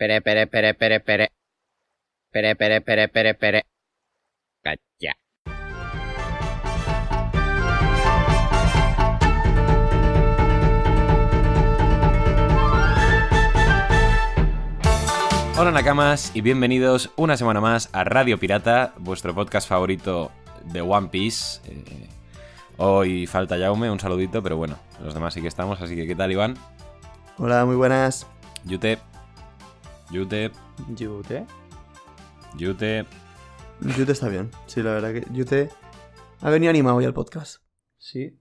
Pere, pere, pere, pere, pere. Pere, pere, pere, pere, pere. Cacha. Hola Nakamas y bienvenidos una semana más a Radio Pirata, vuestro podcast favorito de One Piece. Eh, hoy falta Jaume, un saludito, pero bueno, los demás sí que estamos, así que ¿qué tal Iván? Hola, muy buenas. Yute. Yute. ¿Yute? Yute. Yute está bien. Sí, la verdad que Yute ha venido animado hoy al podcast. Sí.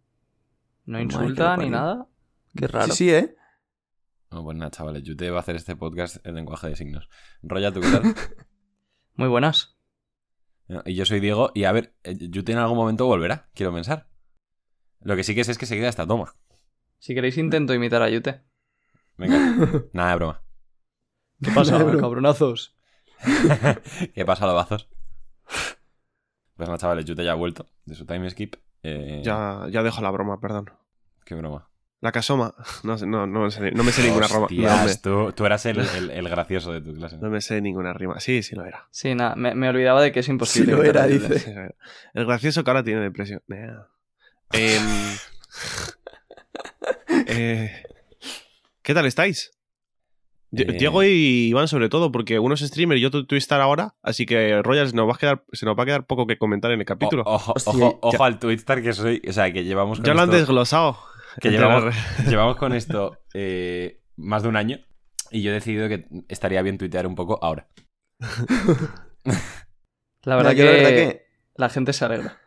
¿No insulta ni nada? Qué raro. Sí, sí, ¿eh? No, pues nada, chavales, Yute va a hacer este podcast en lenguaje de signos. Roya, ¿tú qué tal? Muy buenas. y yo soy Diego, y a ver, eh, Yute en algún momento volverá, quiero pensar. Lo que sí que sé es que se queda esta toma. Si queréis intento imitar a Yute. Venga, nada de broma. ¿Qué pasa, cabronazos? ¿Qué pasa, lobazos? Pues nada, chavales, Yute ya ha vuelto de su time skip. Eh, Ya, ya dejo la broma, perdón. Qué broma. La casoma. No, no, no, me sé, no me sé ninguna. No, me- tú, tú eras el, el- el gracioso de tu clase. ¿no? no me sé ninguna rima. Sí, sí lo era. Sí, nada, me, me olvidaba de que es Sí imposible. lo era, dice. Sí, lo era. El gracioso que ahora tiene depresión. Nah. Em, eh, ¿Qué tal estáis? Eh. Diego y Iván sobre todo, porque uno es streamer y yo tu Twitter ahora, así que Royals nos va a quedar, se nos va a quedar poco que comentar en el capítulo. O- ojo, Hostia, ojo, ojo al Twitter que soy. O sea, que llevamos con ya lo han desglosado. que llevamos, llevamos con esto eh, más de un año. Y yo he decidido que estaría bien tuitear un poco ahora. La verdad, que, la verdad que la gente se alegra.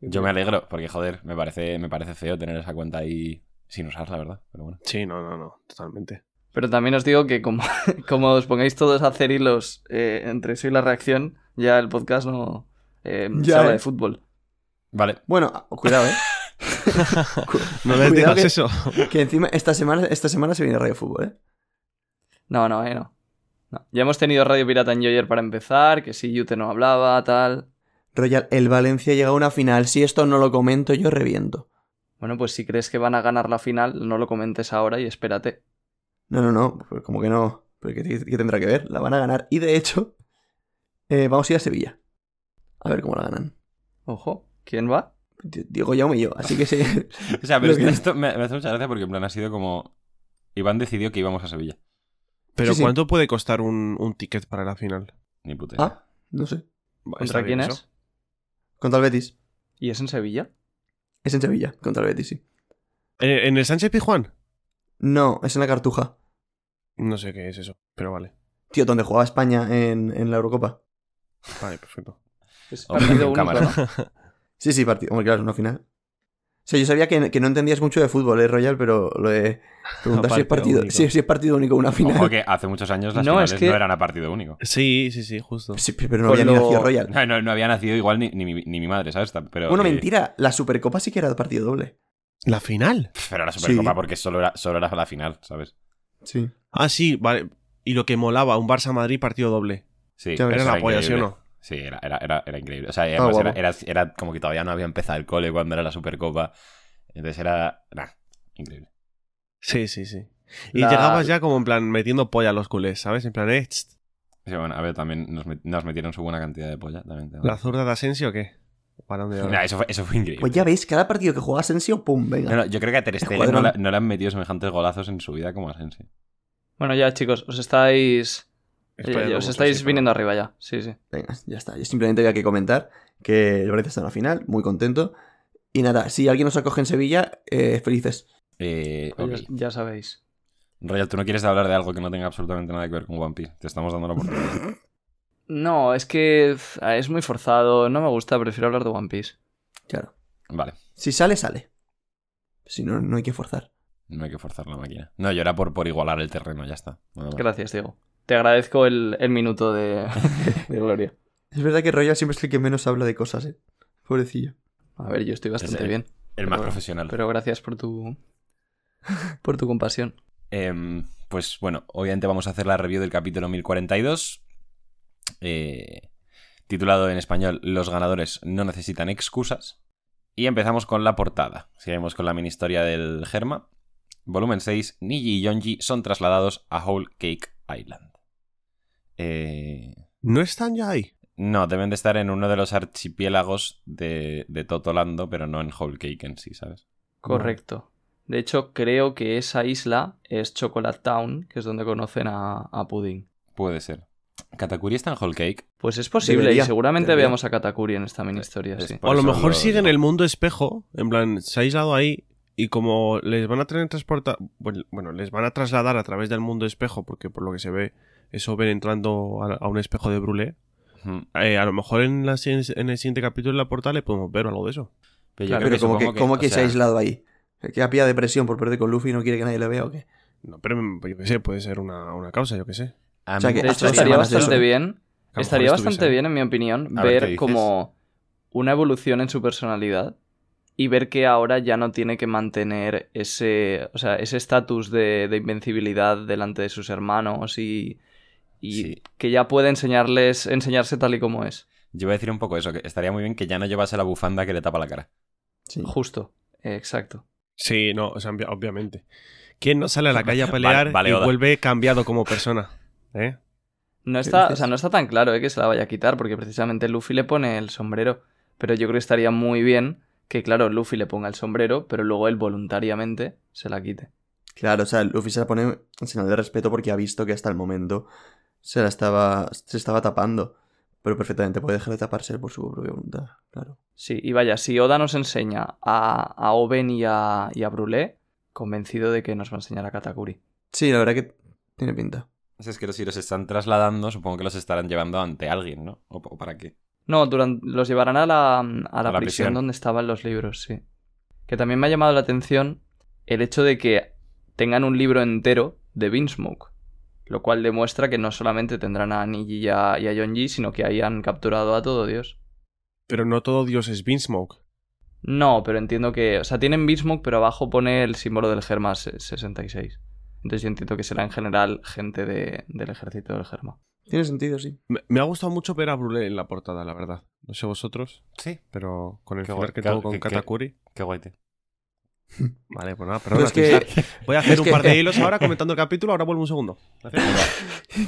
Yo me alegro, porque joder, me parece, me parece feo tener esa cuenta ahí sin usar, la verdad. Pero bueno. Sí, no, no, no, totalmente. Pero también os digo que como, como os pongáis todos a hacer hilos eh, entre eso y la reacción, ya el podcast no eh, se Ya, habla eh. de fútbol. Vale. Bueno, cuidado, ¿eh? No les Cuidado digas que- eso. Que encima esta semana, esta semana se viene Radio Fútbol, ¿eh? No, no, eh, no. No. Ya hemos tenido Radio Pirata en Joyer para empezar, que si Yute no hablaba, tal. Royal, el Valencia llega a una final. Si esto no lo comento, yo reviento. Bueno, pues si crees que van a ganar la final, no lo comentes ahora y espérate. No, no, no. Pues como que no. Pero ¿qué, qué tendrá que ver? La van a ganar. Y de hecho, eh, vamos a ir a Sevilla. A ver cómo la ganan. Ojo, ¿quién va? Di- Diego Jaume y yo. Así que sí. O sea, pero que esto me, me hace mucha gracia porque en plan ha sido como. Iván decidió que íbamos a Sevilla. Pero Sí, sí. ¿cuánto puede costar un, un ticket para la final? Ni puta idea. ah, no sé. ¿Contra quién eso. es? Contra el Betis. ¿Y es en Sevilla? Es en Sevilla. Contra el Betis, sí. ¿En, en el Sánchez Pijuán? No, es en la Cartuja. No sé qué es eso, pero vale. Tío, donde jugaba España en, en la Eurocopa. Vale, perfecto. Es partido único, cámara. ¿no? Sí, sí, partido. Hombre, claro, es una final. O sea, yo sabía que, que no entendías mucho de fútbol, ¿eh, Royal? Pero lo de preguntar si es Partido partido, único. si, si es partido único una final. Ojo que hace muchos años las No, finales es que- no eran a partido único. Sí, sí, sí, justo. Sí, pero no Con había ni nacido Royal. No, no, no había nacido igual ni, ni, mi- ni mi madre, ¿sabes? Pero, bueno, eh, mentira. La Supercopa sí que era de partido doble. ¿La final? Pero la Supercopa Sí. porque solo era, solo era la final, ¿sabes? Sí. Ah, sí, vale. Y lo que molaba, un Barça-Madrid partido doble. Sí, Era la polla, ¿sí o no? Sí, era, era, era, era increíble. O sea, además guapo. era, era, era como que todavía no había empezado el cole cuando era la Supercopa. Entonces era. Nah, increíble. Sí, sí, sí. Y La- llegabas ya como en plan metiendo polla a los culés, ¿sabes? En plan, eh, Sí, bueno, a ver, también nos, met- nos metieron su buena cantidad de polla. También, ¿la zurda de Asensio o qué? Eso, fue, eso fue increíble. Pues ya veis, cada partido que juega Asensio, pum, venga. No, no, yo creo que a Ter Stegen no, le- no le han metido semejantes golazos en su vida como a Sensi. Bueno, ya chicos, os estáis... Eh, os estáis viniendo arriba ya. Sí, sí. Venga, ya está. Yo simplemente había que comentar que el Valencia está en la final, muy contento. Y nada, si alguien nos acoge en Sevilla, eh, felices. Eh, Pues ok. ya, ya sabéis. Royal, tú no quieres hablar de algo que no tenga absolutamente nada que ver con One Piece. Te estamos dando la oportunidad. No, es que pf, es muy forzado. No me gusta, prefiero hablar de One Piece. Claro. vale, Si sale, sale. Si no, no hay que forzar. no hay que forzar la máquina. No, yo era por, por igualar el terreno, ya está. Gracias, Diego. Te agradezco el, el minuto de, de gloria. Es verdad que Royal siempre es el que menos habla de cosas, ¿eh? Pobrecillo. A ver, yo estoy bastante bien. El más Pero- profesional. Pero gracias por tu... por tu compasión. Em, pues bueno, obviamente vamos a hacer la review del capítulo 1042. Eh, titulado en español Los ganadores no necesitan excusas. Y empezamos con la portada. Seguimos con la mini historia del Germa. Volumen 6. Niji y Yonji son trasladados a Whole Cake Island. Eh, ¿No están ya ahí? no, deben de estar en uno de los archipiélagos de, de Totolando, pero no en Whole Cake en sí, ¿sabes? Correcto. De hecho, creo que esa isla es Chocolate Town, que es donde conocen a, a Pudding. Puede ser. ¿Katakuri está en Whole Cake? Pues es posible, Debería, y seguramente debería. veamos a Katakuri en esta mini historia, Es sí. por o a lo mejor lo sigue en el mundo espejo, en plan, se ha aislado ahí y como les van a tener transporta bueno, les van a trasladar a través del mundo espejo, porque por lo que se ve, eso ven entrando a, a un espejo de Brulé. Eh, a lo mejor en, la, en el siguiente capítulo de la portal le podemos ver algo de eso. Pero yo Claro, creo Pero como que, como que se ha aislado ahí. Que ha pillado depresión por perder con Luffy y no quiere que nadie le vea o qué. No, pero mm, yo qué sé, puede ser una, una causa, yo qué sé. A O sea que De hecho, estaría bastante bien. Estaría bastante bien, en mi opinión, A ver, como una evolución en su personalidad y ver que ahora ya no tiene que mantener ese, o sea, ese estatus de, de invencibilidad delante de sus hermanos y, y Sí. que ya puede enseñarles, enseñarse tal y como es. Yo voy a decir un poco eso, que estaría muy bien que ya no llevase la bufanda que le tapa la cara. Sí. Justo, eh, exacto. Sí, no, o sea, obvia- obviamente. ¿Quién no sale a la calle a pelear Vale, vale, y Oda. vuelve cambiado como persona? ¿Eh? No ¿Qué está, o sea, no está tan claro eh, que se la vaya a quitar, porque precisamente Luffy le pone el sombrero. Pero yo creo que estaría muy bien que, claro, Luffy le ponga el sombrero, pero luego él voluntariamente se la quite. Claro, o sea, Luffy se la pone en señal de respeto porque ha visto que hasta el momento se la estaba, se estaba tapando. Pero perfectamente puede dejar de taparse por su propia voluntad, claro. Sí, y vaya, si Oda nos enseña a, a Oben y a, y a Brulé, convencido de que nos va a enseñar a Katakuri. Sí, la verdad que tiene pinta. Es que si los están trasladando, supongo que los estarán llevando ante alguien, ¿no? ¿O, o para qué? No, durante, los llevarán a la, a la, A la prisión, prisión. donde estaban los libros, sí. Que también me ha llamado la atención el hecho de que tengan un libro entero de Beansmoke. Lo cual demuestra que no solamente tendrán a Niji y a, y a Yonji, sino que ahí han capturado a todo Dios. Pero no todo Dios es Beansmoke. No, pero entiendo que... O sea, tienen Beansmoke, pero abajo pone el símbolo del Germa 66. Entonces yo entiendo que será en general gente de- del ejército del Germa. Tiene sentido, sí. Me, me ha gustado mucho ver a Brulé en la portada, la verdad. No sé vosotros, Sí. pero con el final que tuvo con Katakuri. Qué guay, tío. Vale, pues nada, Pero perdona. es que, Tristan. Voy a hacer es un que- par de hilos ahora comentando el capítulo, ahora vuelvo un segundo.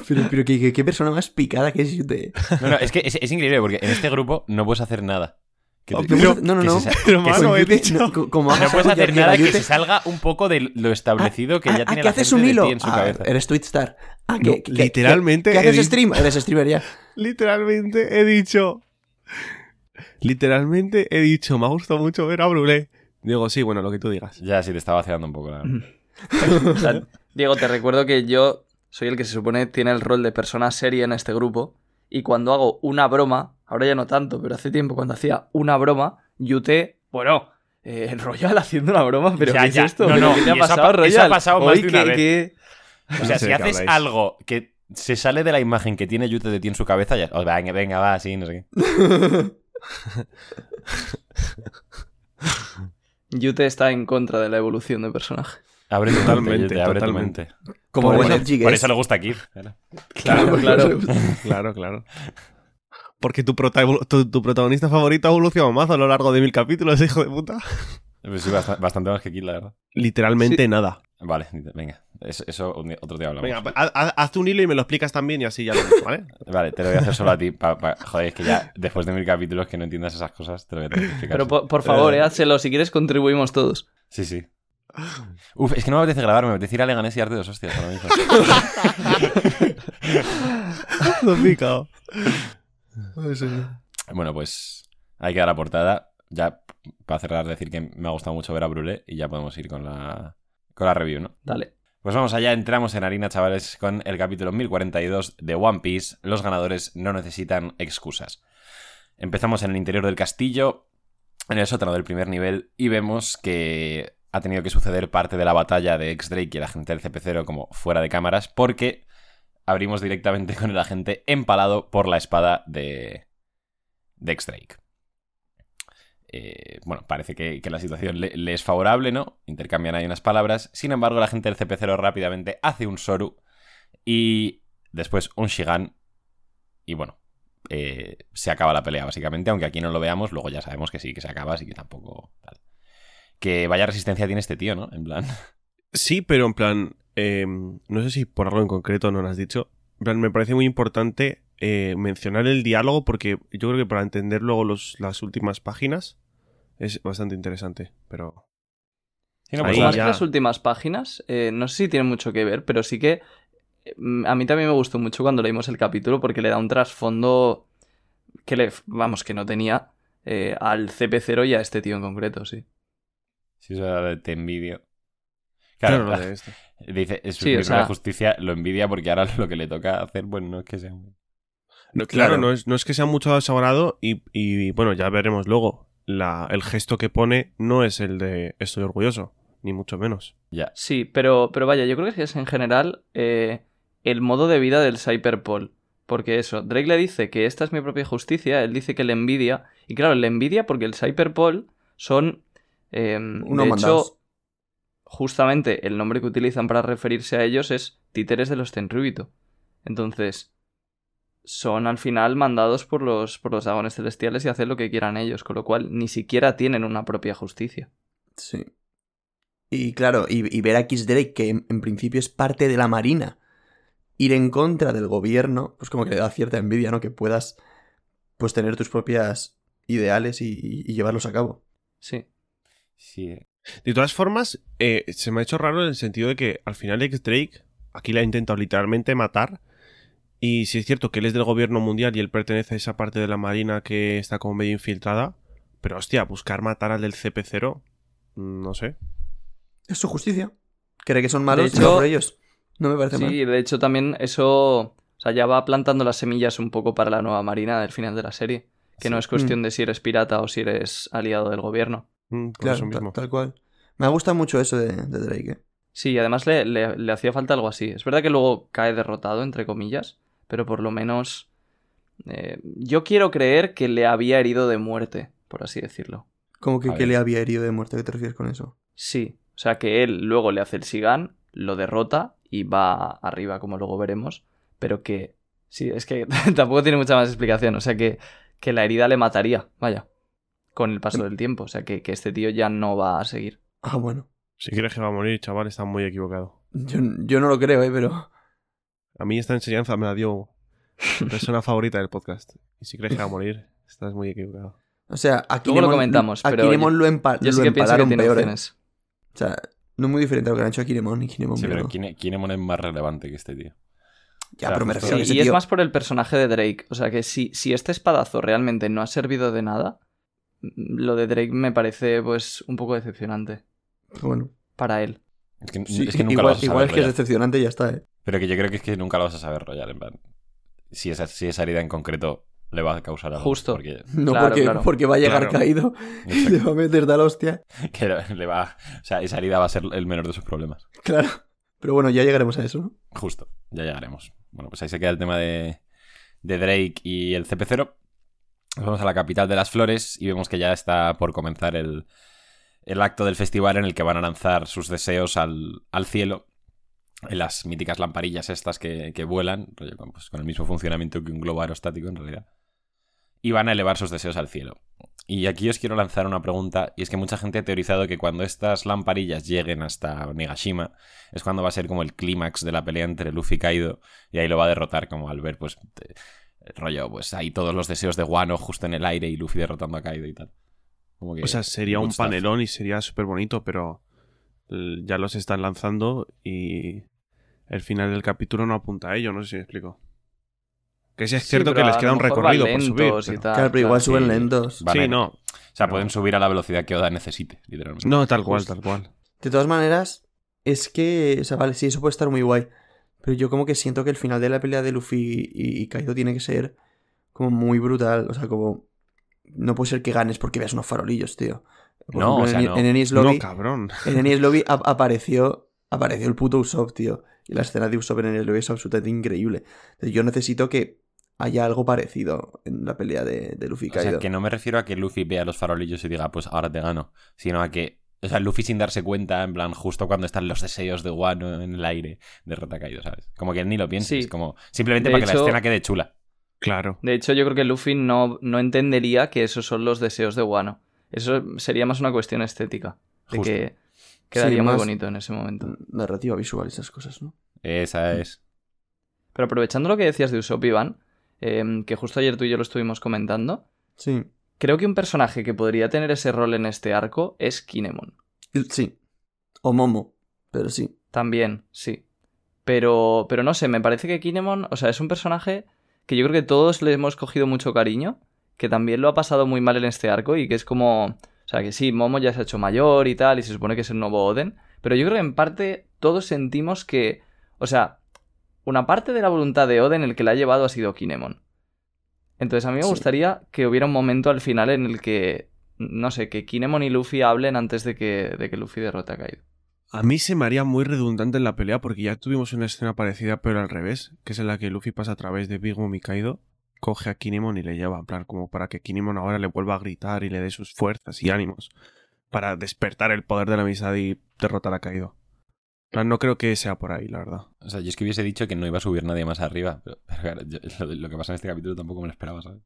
pero, pero qué, qué- qué persona más picada que es Yute. No, no, es que es, es increíble porque en este grupo no puedes hacer nada. Que te- Oh, No, pero- no, no, que no. Pero, que mano, he dicho- no, co- como no puedes hacer nada que se salga un poco de lo establecido que Ah, ya ah, tiene ¿qué la haces gente un de hilo? ti en su Ah, cabeza. eres Twitstar. Ah, No, ¿qué, qué- literalmente ¿Qué, haces stream? Eres streamer ya. Literalmente he dicho. Literalmente he dicho, me ha gustado mucho ver a Brulé. Digo, sí, bueno, lo que tú digas. Ya, sí, te estaba vaciando un poco, la verdad. O sea, Diego, te recuerdo que yo soy el que se supone tiene el rol de persona seria en este grupo. Y cuando hago una broma, ahora ya no tanto, pero hace tiempo cuando hacía una broma, Yute, bueno, eh, Royal haciendo una broma, pero Ya, ¿qué es ya. esto? No, ¿Pero no, ¿Qué te ha pasado, Royal? ha pasado más Hoy de una que- vez. que- O sea, No sé si haces habláis. algo que se sale de la imagen que tiene Yute de ti en su cabeza, ya. oh, venga, venga, va, sí, no sé qué. Yute está en contra de la evolución de personaje. Abre Totalmente, Yute, abre tu totalmente. mente. Como por, por es. eso le gusta a Kid. Claro, claro. Claro, claro. Porque tu, prota- tu, tu protagonista favorito ha evolucionado más a lo largo de mil capítulos, hijo de puta. Pues sí, bast- bastante más que Kid, la verdad. Literalmente nada. Vale, venga. Eso, otro día hablamos. Venga, pues, haz, haz- hazte un hilo y me lo explicas también y así ya lo digo, ¿vale? Vale, te lo voy a hacer solo a ti. pa- pa- Joder, es que ya después de mil capítulos que no entiendas esas cosas, te lo voy a tener que explicar. Pero por, por favor, Eh. eh, házelo. Si quieres, contribuimos todos. Sí, sí. Uf, es que no me apetece grabar, me apetece ir a Leganés y darte dos hostias ahora mismo. Lo Bueno, pues hay que dar la portada. Ya para cerrar, decir que me ha gustado mucho ver a Brulé y ya podemos ir con la, con la review, ¿no? Dale. Pues vamos allá, entramos en harina, chavales, con el capítulo 1042 de One Piece. Los ganadores no necesitan excusas. Empezamos en el interior del castillo, en el sótano del primer nivel, y vemos que ha tenido que suceder parte de la batalla de X-Drake y el agente del CP0 como fuera de cámaras, porque abrimos directamente con el agente empalado por la espada de, de X-Drake. Eh, bueno, parece que, la situación le, es favorable, ¿no? Intercambian ahí unas palabras. Sin embargo, la gente del CP0 rápidamente hace un Soru y después un Shigan. Y bueno, eh, se acaba la pelea, básicamente. Aunque aquí no lo veamos, luego ya sabemos que sí, que se acaba, así que tampoco. Que vaya resistencia tiene este tío, ¿no? En plan. Sí, pero en plan, eh, no sé si por algo en concreto no lo has dicho, plan, me parece muy importante eh, mencionar el diálogo porque yo creo que para entender luego los, las últimas páginas es bastante interesante. Pero Sí, no, Ahí pues más la- que las últimas páginas, eh, no sé si tienen mucho que ver, pero sí que eh, a mí también me gustó mucho cuando leímos el capítulo porque le da un trasfondo que le, vamos, que no tenía eh, al CP0 y a este tío en concreto, sí. Sí, eso era de te envidio. Claro, Claro, lo de esto. dice, es Sí, o de sea- justicia, lo envidia porque ahora lo que le toca hacer, bueno, no es que sea... No, claro, Claro. No, es, no es que sea mucho desagrado y, y, bueno, ya veremos luego. La, el gesto que pone no es el de estoy orgulloso, ni mucho menos. Ya. Sí, pero, pero vaya, yo creo que es en general eh, el modo de vida del Cyberpol. Porque eso, Drake le dice que esta es mi propia justicia, él dice que le envidia. Y claro, le envidia porque el Cyberpol son. eh, de mandados. hecho, justamente el nombre que utilizan para referirse a ellos es títeres de los Tenryubito. Entonces, son al final mandados por los, por los dragones celestiales y hacen lo que quieran ellos, con lo cual ni siquiera tienen una propia justicia. Sí. Y claro, y, y ver a X Drake, que en, en principio es parte de la Marina, ir en contra del gobierno, pues como que le da cierta envidia, ¿no? Que puedas, pues, tener tus propias ideales y, y- y llevarlos a cabo. Sí. Sí. De todas formas, eh, se me ha hecho raro en el sentido de que al final X Drake aquí la ha intentado literalmente matar. Y si es cierto que él es del gobierno mundial y él pertenece a esa parte de la marina que está como medio infiltrada. Pero hostia, buscar matar al del CP0, mm, no sé. Es su justicia. Cree que son malos hecho- por ellos. No me parece mal. Sí, de hecho también eso, o sea, ya va plantando las semillas un poco para la nueva marina del final de la serie, que no es cuestión de si eres pirata o si eres aliado del gobierno. Mm, Claro, eso mismo. tal cual. Me ha gustado mucho eso de, de Drake. ¿eh? Sí, y además le, le- le hacía falta algo así. Es verdad que luego cae derrotado, entre comillas, pero por lo menos eh, yo quiero creer que le había herido de muerte, por así decirlo. Como que, que le había herido de muerte. ¿Qué te refieres con eso? Sí, o sea que él luego le hace el Sigan, lo derrota y va arriba, como luego veremos, pero que sí, es que tampoco tiene mucha más explicación, o sea que, que la herida le mataría, vaya, con el paso del tiempo, o sea que, que este tío ya no va a seguir. Ah, bueno. Si quieres que va a morir, chaval, está muy equivocado. Yo, yo no lo creo, ¿eh? Pero... A mí esta enseñanza me la dio mi persona favorita del podcast. Y si crees que va a morir, estás muy equivocado. O sea, aquí Luego lo comentamos, a pero Kinemon lo, empa- Yo sí lo que empalaron tiene peor, ¿eh? opciones. O sea, no es muy diferente a lo que han hecho a Kinemon y Kinemon Sí, pero. Kine- Kinemon es más relevante que este tío. Ya, o sea, pero me refiero a Sí, que ese y es más por el personaje de Drake, o sea que si, si este espadazo realmente no ha servido de nada, lo de Drake me parece pues un poco decepcionante Bueno, para él. Es que, sí, es que nunca igual, lo vas a saber igual es que es decepcionante y ya está, ¿eh? Pero que yo creo que es que nunca lo vas a saber rollar, en plan. Si esa, si esa herida en concreto le va a causar algo. Justo. Porque No Claro, porque, claro. porque va a llegar Claro. caído y le va a meter tal hostia. que le va. O sea, esa herida va a ser el menor de sus problemas. Claro. Pero bueno, ya llegaremos a eso, ¿no? Justo, ya llegaremos. Bueno, pues ahí se queda el tema de, de Drake y el CP0. Nos vamos a la capital de las flores y vemos que ya está por comenzar el, el acto del festival en el que van a lanzar sus deseos al, al cielo. En las míticas lamparillas estas que, que vuelan, pues, con el mismo funcionamiento que un globo aerostático en realidad. Y van a elevar sus deseos al cielo. Y aquí os quiero lanzar una pregunta, y es que mucha gente ha teorizado que cuando estas lamparillas lleguen hasta Negashima, es cuando va a ser como el clímax de la pelea entre Luffy y Kaido, y ahí lo va a derrotar como al ver, pues, rollo, pues ahí todos los deseos de Wano justo en el aire y Luffy derrotando a Kaido y tal. Como que O sea, sería un stuff. panelón y sería súper bonito, pero ya los están lanzando y el final del capítulo no apunta a ello, no sé si me explico. Que sí es cierto que les queda un recorrido por subir. y pero- tal, claro, pero igual suben sí. lentos. Sí, no. O sea, pueden subir a la velocidad que Oda necesite, literalmente. No, tal cual, tal cual. De todas maneras, es que, o sea, vale, sí, eso puede estar muy guay. Pero yo como que siento que el final de la pelea de Luffy y, y Kaido tiene que ser como muy brutal. O sea, como... No puede ser que ganes porque veas unos farolillos, tío. Por No, ejemplo, o sea, en, no. en Enies Lobby, No, cabrón. en Enies Lobby ap- apareció, apareció el puto Usopp, tío. Y la escena de Usopp en Enies Lobby es absolutamente increíble. Entonces, yo necesito que haya algo parecido en la pelea de, de Luffy y O Kaido. sea, que no me refiero a que Luffy vea los farolillos y diga, pues ahora te gano, sino a que, o sea, Luffy sin darse cuenta, en plan, justo cuando están los deseos de Wano en el aire, derrota a Kaido, ¿sabes? Como que ni lo pienses, Sí. como simplemente De para que la escena quede chula. Claro. De hecho, yo creo que Luffy no, no entendería que esos son los deseos de Wano. Eso sería más una cuestión estética. De Justo. que quedaría Sí, muy más- bonito en ese momento. Narrativa visual, esas cosas, ¿no? Esa es. Pero aprovechando lo que decías de Usopp, Iván, em, que justo ayer tú y yo lo estuvimos comentando, Sí. Creo que un personaje que podría tener ese rol en este arco es Kinemon. Sí. O Momo. Pero sí. También, sí. Pero, pero no sé, me parece que Kinemon, o sea, es un personaje que yo creo que todos le hemos cogido mucho cariño, que también lo ha pasado muy mal en este arco y que es como, o sea, que sí, Momo ya se ha hecho mayor y tal, y se supone que es el nuevo Oden, pero yo creo que en parte todos sentimos que, o sea, una parte de la voluntad de Oden el que la ha llevado ha sido Kinemon. Entonces a mí me Sí. gustaría que hubiera un momento al final en el que, no sé, que Kinemon y Luffy hablen antes de que, de que Luffy derrote a Kaido. A mí se me haría muy redundante en la pelea porque ya tuvimos una escena parecida pero al revés, que es en la que Luffy pasa a través de Big Mom y Kaido, coge a Kinemon y le lleva, en plan como para que Kinemon ahora le vuelva a gritar y le dé sus fuerzas y ánimos para despertar el poder de la amistad y derrotar a Kaido. No creo que sea por ahí, la verdad. O sea, yo es que hubiese dicho que no iba a subir nadie más arriba, pero, pero claro, yo- lo, lo que pasa en este capítulo tampoco me lo esperaba, ¿sabes?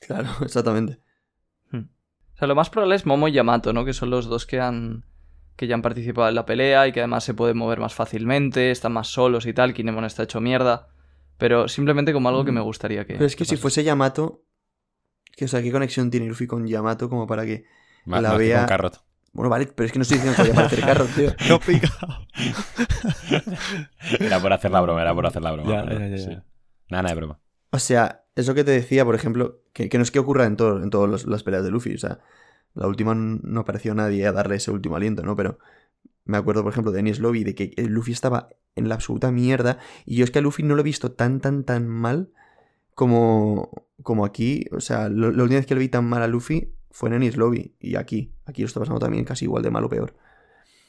Claro, exactamente. O sea, lo más probable es Momo y Yamato, ¿no? Que son los dos que han. que ya han participado en la pelea y que además se pueden mover más fácilmente, están más solos y tal. Kinemon está hecho mierda. Pero simplemente como algo que me gustaría que. Pero es que si fuese Yamato. Que, o sea, ¿qué conexión tiene Luffy con Yamato como para que. Más, La más que vea- con Carrot. Bueno, vale, pero es que no estoy diciendo que vaya a parecer carro, tío. No pica. Era por hacer la broma, era por hacer la broma. Ya, pero ya, ya, sí. ya. Nada, nada de broma. O sea, eso que te decía, por ejemplo, que, que no es que ocurra en, todo, en todas las peleas de Luffy. O sea, la última no apareció nadie a darle ese último aliento, ¿no? Pero me acuerdo, por ejemplo, de Enies Lobby, de que Luffy estaba en la absoluta mierda. Y yo es que a Luffy no lo he visto tan, tan, tan mal como, como aquí. O sea, lo- la última vez que lo vi tan mal a Luffy fue en Enies Lobby. Y aquí, aquí lo está pasando también casi igual de mal o peor.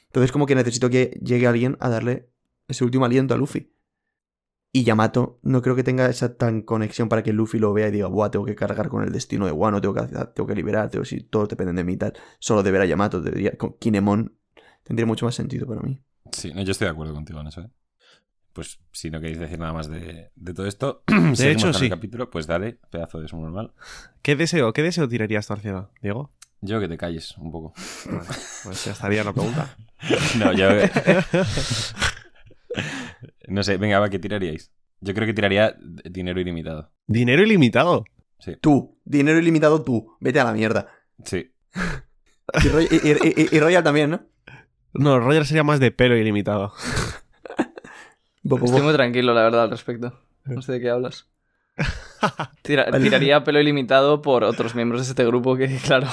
Entonces, como que necesito que llegue alguien a darle ese último aliento a Luffy. Y Yamato no creo que tenga esa tan conexión para que Luffy lo vea y diga, buah, tengo que cargar con el destino de Wano, tengo que, tengo que liberar, tengo, si todos dependen de mí y tal. Solo de ver a Yamato, debería, con Kinemon tendría mucho más sentido para mí. Sí, no, yo estoy de acuerdo contigo en eso, ¿eh? Pues si no queréis decir nada más de, de todo esto, seguimos hecho, sí. el capítulo, pues dale, pedazo de normal. ¿Qué deseo, qué deseo tirarías tú al cielo, Diego? Yo que te calles un poco. Bueno, pues ya estaría la pregunta. No, yo. no sé, venga, va, ¿qué tiraríais? Yo creo que tiraría dinero ilimitado. Dinero ilimitado. Tú, dinero ilimitado tú, vete a la mierda. Sí. Y, Roy- y- y- y- y Royal también, ¿no? No, Roger sería más de pelo ilimitado. Bo- bo- Estoy muy tranquilo, la verdad, al respecto. No sé de qué hablas. Tira- tiraría pelo ilimitado por otros miembros de este grupo que, claro,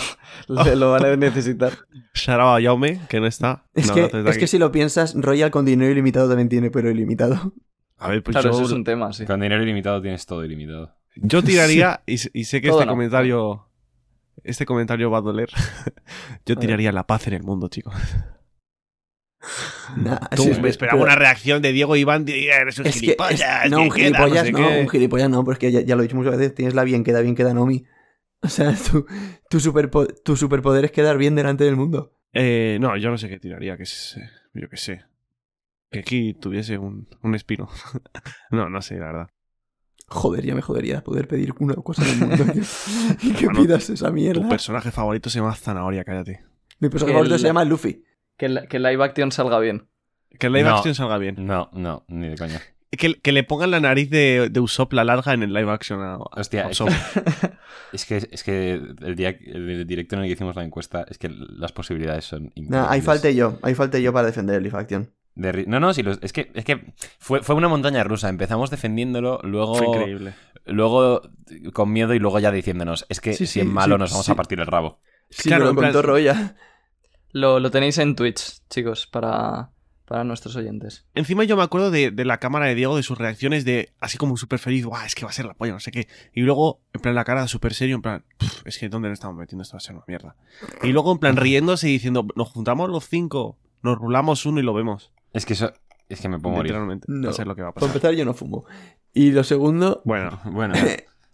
le- lo van a necesitar. Sharaba Yaume, que no está. Es, No, que, no, es que si lo piensas, Royal con dinero ilimitado también tiene pero ilimitado. A ver, pues Claro, yo, eso es un tema, sí. Con dinero ilimitado tienes todo ilimitado. yo tiraría, y, y sé que Todo este no. comentario. Este comentario va a doler. yo tiraría la paz en el mundo, chicos. Nah, Tú, sí, es- me esperaba pero- una reacción de Diego Iván. de, Eres un Es que, gilipollas. es- no, un queda, gilipollas sé no, qué". un gilipollas no, porque ya, ya lo he dicho muchas veces, tienes la bien queda, bien queda Nomi. O sea, tu, tu, superpo- tu superpoder es quedar bien delante del mundo. Eh, no, yo no sé qué tiraría, que es, eh, yo qué sé. Que aquí tuviese un, un espino. no, no sé, la verdad. Joder, ya me jodería poder pedir una cosa en el mundo y que Hermano, pidas esa Tu mierda. personaje favorito se llama Zanahoria, cállate. Mi personaje El- favorito se llama Luffy. Que, la- que el live action salga bien. Que el live No. action salga bien. No, no, ni de coña. Que, que le pongan la nariz de, de Usopp la larga en el live action a, a Hostia, es Usopp. Es que, es que el, día, el directo en el que hicimos la encuesta, es que las posibilidades son increíbles. Nah, ahí falté yo, ahí falté yo para defender el Leaf Action. De no, no, sí, los- es que, es que fue, fue una montaña rusa. Empezamos defendiéndolo, luego, Fue increíble. luego con miedo y luego ya diciéndonos, es que Sí, si sí, es malo sí, nos vamos sí. a partir el rabo. Sí, Claro, en plan-. Lo, lo tenéis en Twitch, chicos, para, para nuestros oyentes. Encima yo me acuerdo de, de la cámara de Diego, de sus reacciones de así como súper feliz, Buah, es que va a ser la polla, no sé qué. Y luego, en plan, la cara súper serio, en plan, "Pff, es que ¿dónde nos estamos metiendo? Esto va a ser una mierda. Y luego, en plan, riéndose y diciendo, nos juntamos los cinco, nos rulamos uno y lo vemos. Es que eso, es que me puedo morir. Literalmente. No. Va a ser lo que va a Para pasar. empezar, yo no fumo. Y lo segundo. Bueno, Bueno,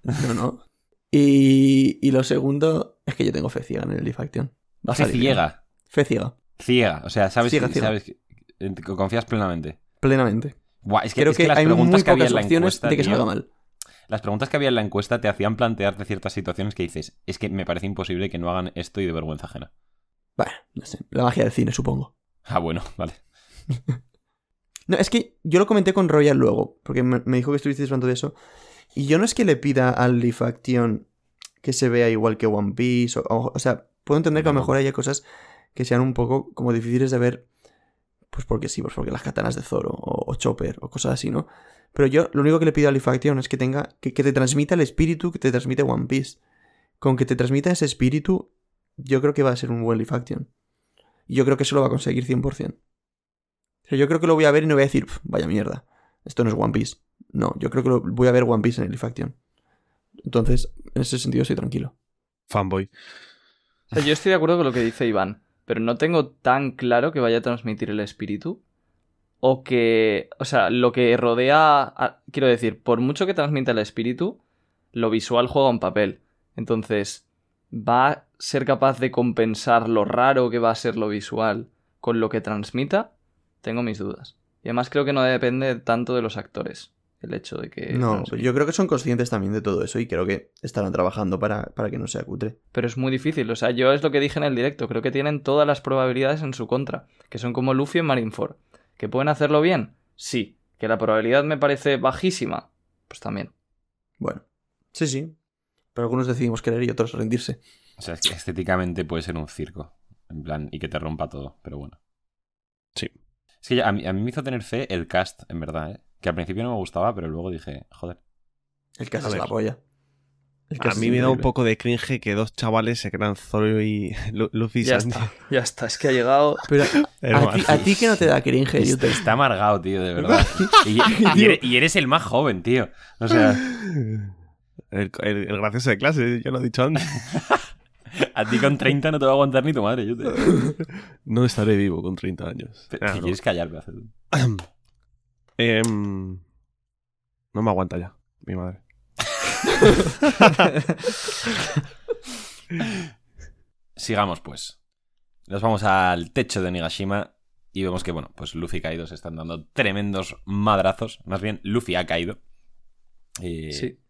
No, no. Y, y lo segundo es que yo tengo fe ciega en el Leaf Action. Va a fe ciega. Fe ciega, Ciega, o sea, sabes, Ciega, que- ciega. sabes que- en- confías plenamente. plenamente. Buah, es que, Creo es que que, las hay muy preguntas que había en la encuesta, de que tío, salga mal. Las preguntas que había en la encuesta te hacían plantearte ciertas situaciones que dices, es que me parece imposible que no hagan esto y de vergüenza ajena. Bueno, no sé. La magia del cine, supongo. Ah, bueno, vale. No, es que yo lo comenté con Royal luego, porque me, me dijo que estuvisteis hablando de eso. Y yo no es que le pida al Leaf Action que se vea igual que One Piece. O, o- o sea, puedo entender que a lo mejor haya cosas que sean un poco como difíciles de ver. Pues porque sí, pues porque las katanas de Zoro o, o Chopper o cosas así, ¿no? Pero yo lo único que le pido a Leaf Action es que tenga. Que, que te transmita el espíritu que te transmite One Piece. Con que te transmita ese espíritu, yo creo que va a ser un buen Leaf Action. Y yo creo que eso lo va a conseguir 100%. O sea, yo creo que lo voy a ver y no voy a decir, "Pf, vaya mierda, esto no es One Piece. No, yo creo que lo, voy a ver One Piece en el Leaf Action. Entonces, en ese sentido estoy tranquilo. Fanboy. O sea, yo estoy de acuerdo con lo que dice Iván, pero no tengo tan claro que vaya a transmitir el espíritu. O que. O sea, lo que rodea. quiero decir, por mucho que transmita el espíritu, lo visual juega un papel. Entonces, ¿va a ser capaz de compensar lo raro que va a ser lo visual con lo que transmita? Tengo mis dudas. Y además creo que no depende tanto de los actores. El hecho de que. No, yo creo que son conscientes también de todo eso y creo que estarán trabajando para, para que no sea cutre. Pero es muy difícil. O sea, yo es lo que dije en el directo. Creo que tienen todas las probabilidades en su contra. Que son como Luffy en Marineford. ¿Que pueden hacerlo bien? Sí. ¿Que la probabilidad me parece bajísima? Pues también. Bueno, sí, sí. Pero algunos decidimos querer y otros rendirse. O sea, es que estéticamente puede ser un circo. En plan, y que te rompa todo, pero bueno. Sí. Es que ya- a, mí, a mí me hizo tener fe el cast, en verdad, ¿eh? Que al principio no me gustaba, pero luego dije, joder. El caso es la polla. El A mí me da un poco de cringe que dos chavales se crean Zoro y Lu- Luffy y Ya Sandy. está. Ya está. Es que ha llegado. Pero a ti, a ti que no te da cringe, Está, está amargado, tío, de verdad. Y, y eres, y eres el más joven, tío. O sea, El, el- el gracioso de clase, ya lo he dicho antes. a ti con 30 no te va a aguantar ni tu madre. Yo te... No estaré vivo con 30 años. Te- Ah, te no. quieres callar, Em, no me aguanta ya, mi madre. Sigamos, pues. Nos vamos al techo de Nigashima y vemos que, bueno, pues Luffy y Kaido se están dando tremendos madrazos. Más bien, Luffy ha caído. Y Sí.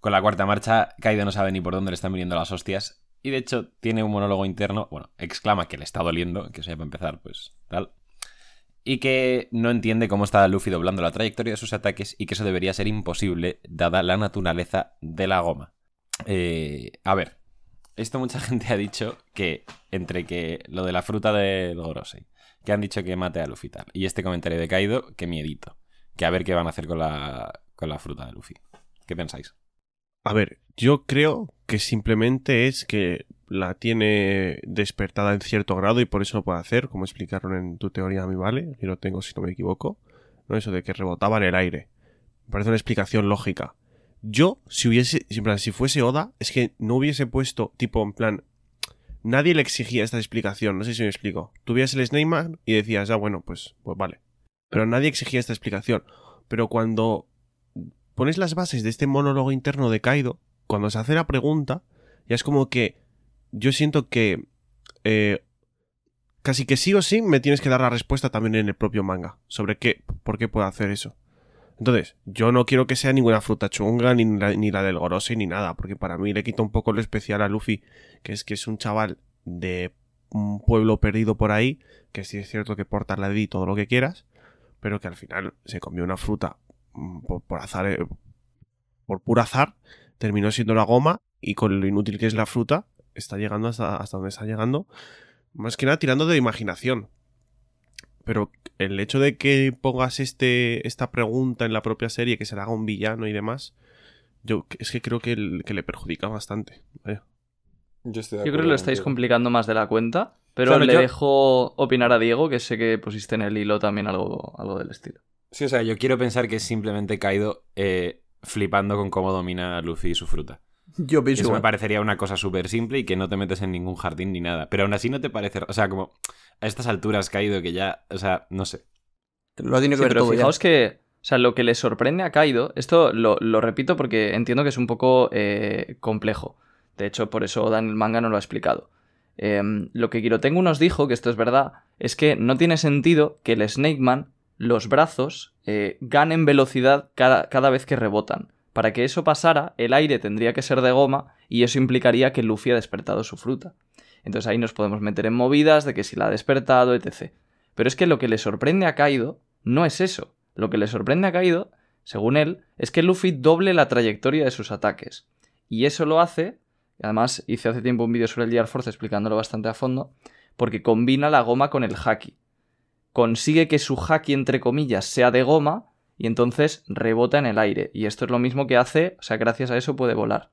Con la cuarta marcha, Kaido no sabe ni por dónde le están viniendo las hostias. Y de hecho, tiene un monólogo interno. Bueno, exclama que le está doliendo, que eso ya para empezar, pues tal. Y que no entiende cómo está Luffy doblando la trayectoria de sus ataques y que eso debería ser imposible, dada la naturaleza de la goma. Eh, a ver, esto mucha gente ha dicho que entre que lo de la fruta del Gorosei, que han dicho que mate a Luffy tal, y este comentario de Kaido, que miedito. Que a ver qué van a hacer con la, con la fruta de Luffy. ¿Qué pensáis? A ver, yo creo que simplemente es que la tiene despertada en cierto grado y por eso lo puede hacer, como explicaron en tu teoría a mí, ¿vale? Yo lo tengo si no me equivoco. ¿no? Eso de que rebotaba en el aire. Me parece una explicación lógica. Yo, si hubiese, en plan, si fuese Oda, es que no hubiese puesto, tipo, en plan, nadie le exigía esta explicación, no sé si me explico. Tuvieras el Snake Man y decías, ah, bueno, pues, pues vale. Pero nadie exigía esta explicación. Pero cuando pones las bases de este monólogo interno de Kaido, cuando se hace la pregunta, ya es como que yo siento que eh, casi que sí o sí me tienes que dar la respuesta también en el propio manga sobre qué, por qué puedo hacer eso. Entonces, yo no quiero que sea ninguna fruta chunga, ni la, ni la del Gorosei, ni nada, porque para mí le quita un poco lo especial a Luffy, que es que es un chaval de un pueblo perdido por ahí, que sí es cierto que porta la y todo lo que quieras, pero que al final se comió una fruta por, por azar, eh, por puro azar, terminó siendo la goma y con lo inútil que es la fruta, está llegando hasta, hasta donde está llegando, más que nada tirando de imaginación. Pero el hecho de que pongas este, esta pregunta en la propia serie, que se le haga un villano y demás, yo es que creo que, el- que le perjudica bastante. Vaya. Yo, estoy de Yo creo que lo estáis complicando más de la cuenta. Pero Claro, le yo- dejo opinar a Diego, que sé que pusiste en el hilo también algo, algo del estilo. Sí, o sea, yo quiero pensar que es simplemente Kaido eh, flipando con cómo domina a Luffy y su fruta. Yo pienso Eso me parecería una cosa súper simple y que no te metes en ningún jardín ni nada. Pero aún así no te parece... O sea, como a estas alturas Kaido que ya... O sea, no sé. Lo ha tenido Sí, que ver pero todo ya. fijaos que, o sea, lo que le sorprende a Kaido, esto lo, lo repito porque entiendo que es un poco eh, complejo. De hecho, por eso Dan el manga no lo ha explicado. Em, lo que Kirotengu nos dijo, que esto es verdad, es que no tiene sentido que el Snake Man, los brazos, eh, ganen velocidad cada, cada vez que rebotan. Para que eso pasara, el aire tendría que ser de goma y eso implicaría que Luffy ha despertado su fruta. Entonces ahí nos podemos meter en movidas de que si la ha despertado, etc. Pero es que lo que le sorprende a Kaido no es eso. Lo que le sorprende a Kaido, según él, es que Luffy doble la trayectoria de sus ataques. Y eso lo hace, además hice hace tiempo un vídeo sobre el Gear Force explicándolo bastante a fondo, porque combina la goma con el haki. Consigue que su haki, entre comillas, sea de goma y entonces rebota en el aire. Y esto es lo mismo que hace, o sea, gracias a eso puede volar.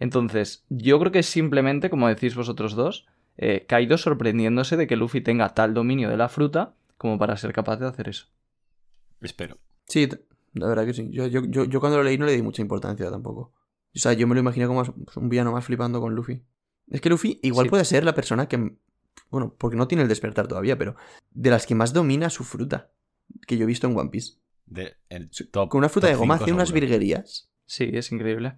Entonces, yo creo que es simplemente, como decís vosotros dos, eh, Kaido sorprendiéndose de que Luffy tenga tal dominio de la fruta como para ser capaz de hacer eso. Espero. Sí, la verdad que sí. Yo, yo, yo, yo cuando lo leí no le di mucha importancia tampoco. O sea, yo me lo imaginé como un villano más flipando con Luffy. Es que Luffy igual Sí. puede ser la persona que... Bueno, porque no tiene el despertar todavía, pero... De las que más domina su fruta. Que yo he visto en One Piece. De- el top- Con una fruta top de goma hace unas virguerías. Sí, es increíble.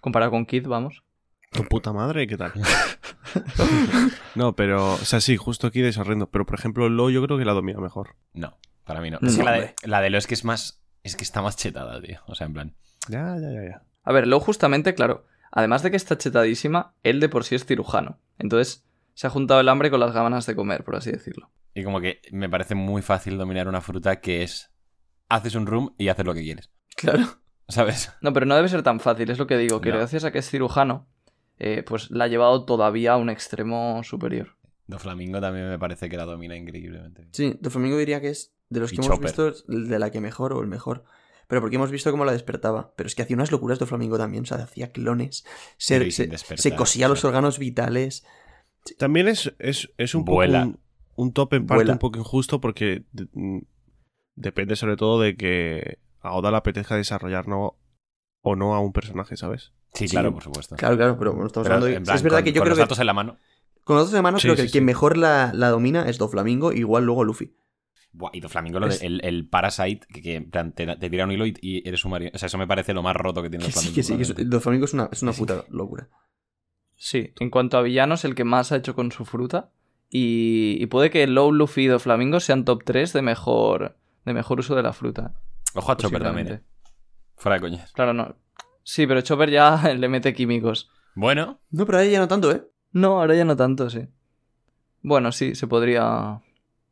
Comparado con Kid, vamos. Tu puta madre, ¿qué tal? no, pero, o sea, sí, justo aquí es horrendo. Pero, por ejemplo, Lo yo creo que la domina mejor. No, para mí no. No, Es que la de, hombre. la de Lo es que es más. Es que está más chetada, tío. O sea, en plan. Ya, ya, ya, ya. A ver, luego justamente, claro, además de que está chetadísima, él de por sí es cirujano. Entonces, se ha juntado el hambre con las ganas de comer, por así decirlo. Y como que me parece muy fácil dominar una fruta que es. Haces un room y haces lo que quieres. Claro. ¿Sabes? No, pero no debe ser tan fácil, es lo que digo, que No. gracias a que es cirujano, eh, pues la ha llevado todavía a un extremo superior. Do Flamingo también me parece que la domina increíblemente. Sí, Doflamingo diría que es de los Y que hemos visto de la que mejor o el mejor. Pero porque hemos visto cómo la despertaba. Pero es que hacía unas locuras Doflamingo también. O sea, hacía clones. Se, se, cosía los órganos vitales. También es, es, es un Vuela. poco un, un top en parte Vuela. un poco injusto porque de- mm, depende sobre todo de que a Oda le apetezca desarrollar no, o no a un personaje, ¿sabes? Sí, Sí. claro, por supuesto. Claro, claro, pero bueno, estamos Pero, hablando de... en plan, es verdad con- que yo con creo los que... datos en la mano. Con los datos de mano Sí, creo sí, que el sí. que mejor la, la domina es Doflamingo, igual luego Luffy. Buah, y Do Flamingo, lo de- Es- el, el Parasite, que, que en plan, te, te tira un hilo y, y eres un marino. O sea, eso me parece lo más roto que tiene Que Do sí, Flamingo. que sí, que es- probablemente. Doflamingo es una, es una Sí. puta locura. Sí, en cuanto a villanos, el que más ha hecho con su fruta. Y, y puede que Low, Luffy y Doflamingo sean top 3 de mejor, de mejor uso de la fruta. Ojo a Chopper también, eh. Fuera de coñas. Claro, no. Sí, pero Chopper ya le mete químicos. Bueno, No, pero ahí ya no tanto, ¿eh? No, ahora ya no tanto, sí. Bueno, sí, se podría.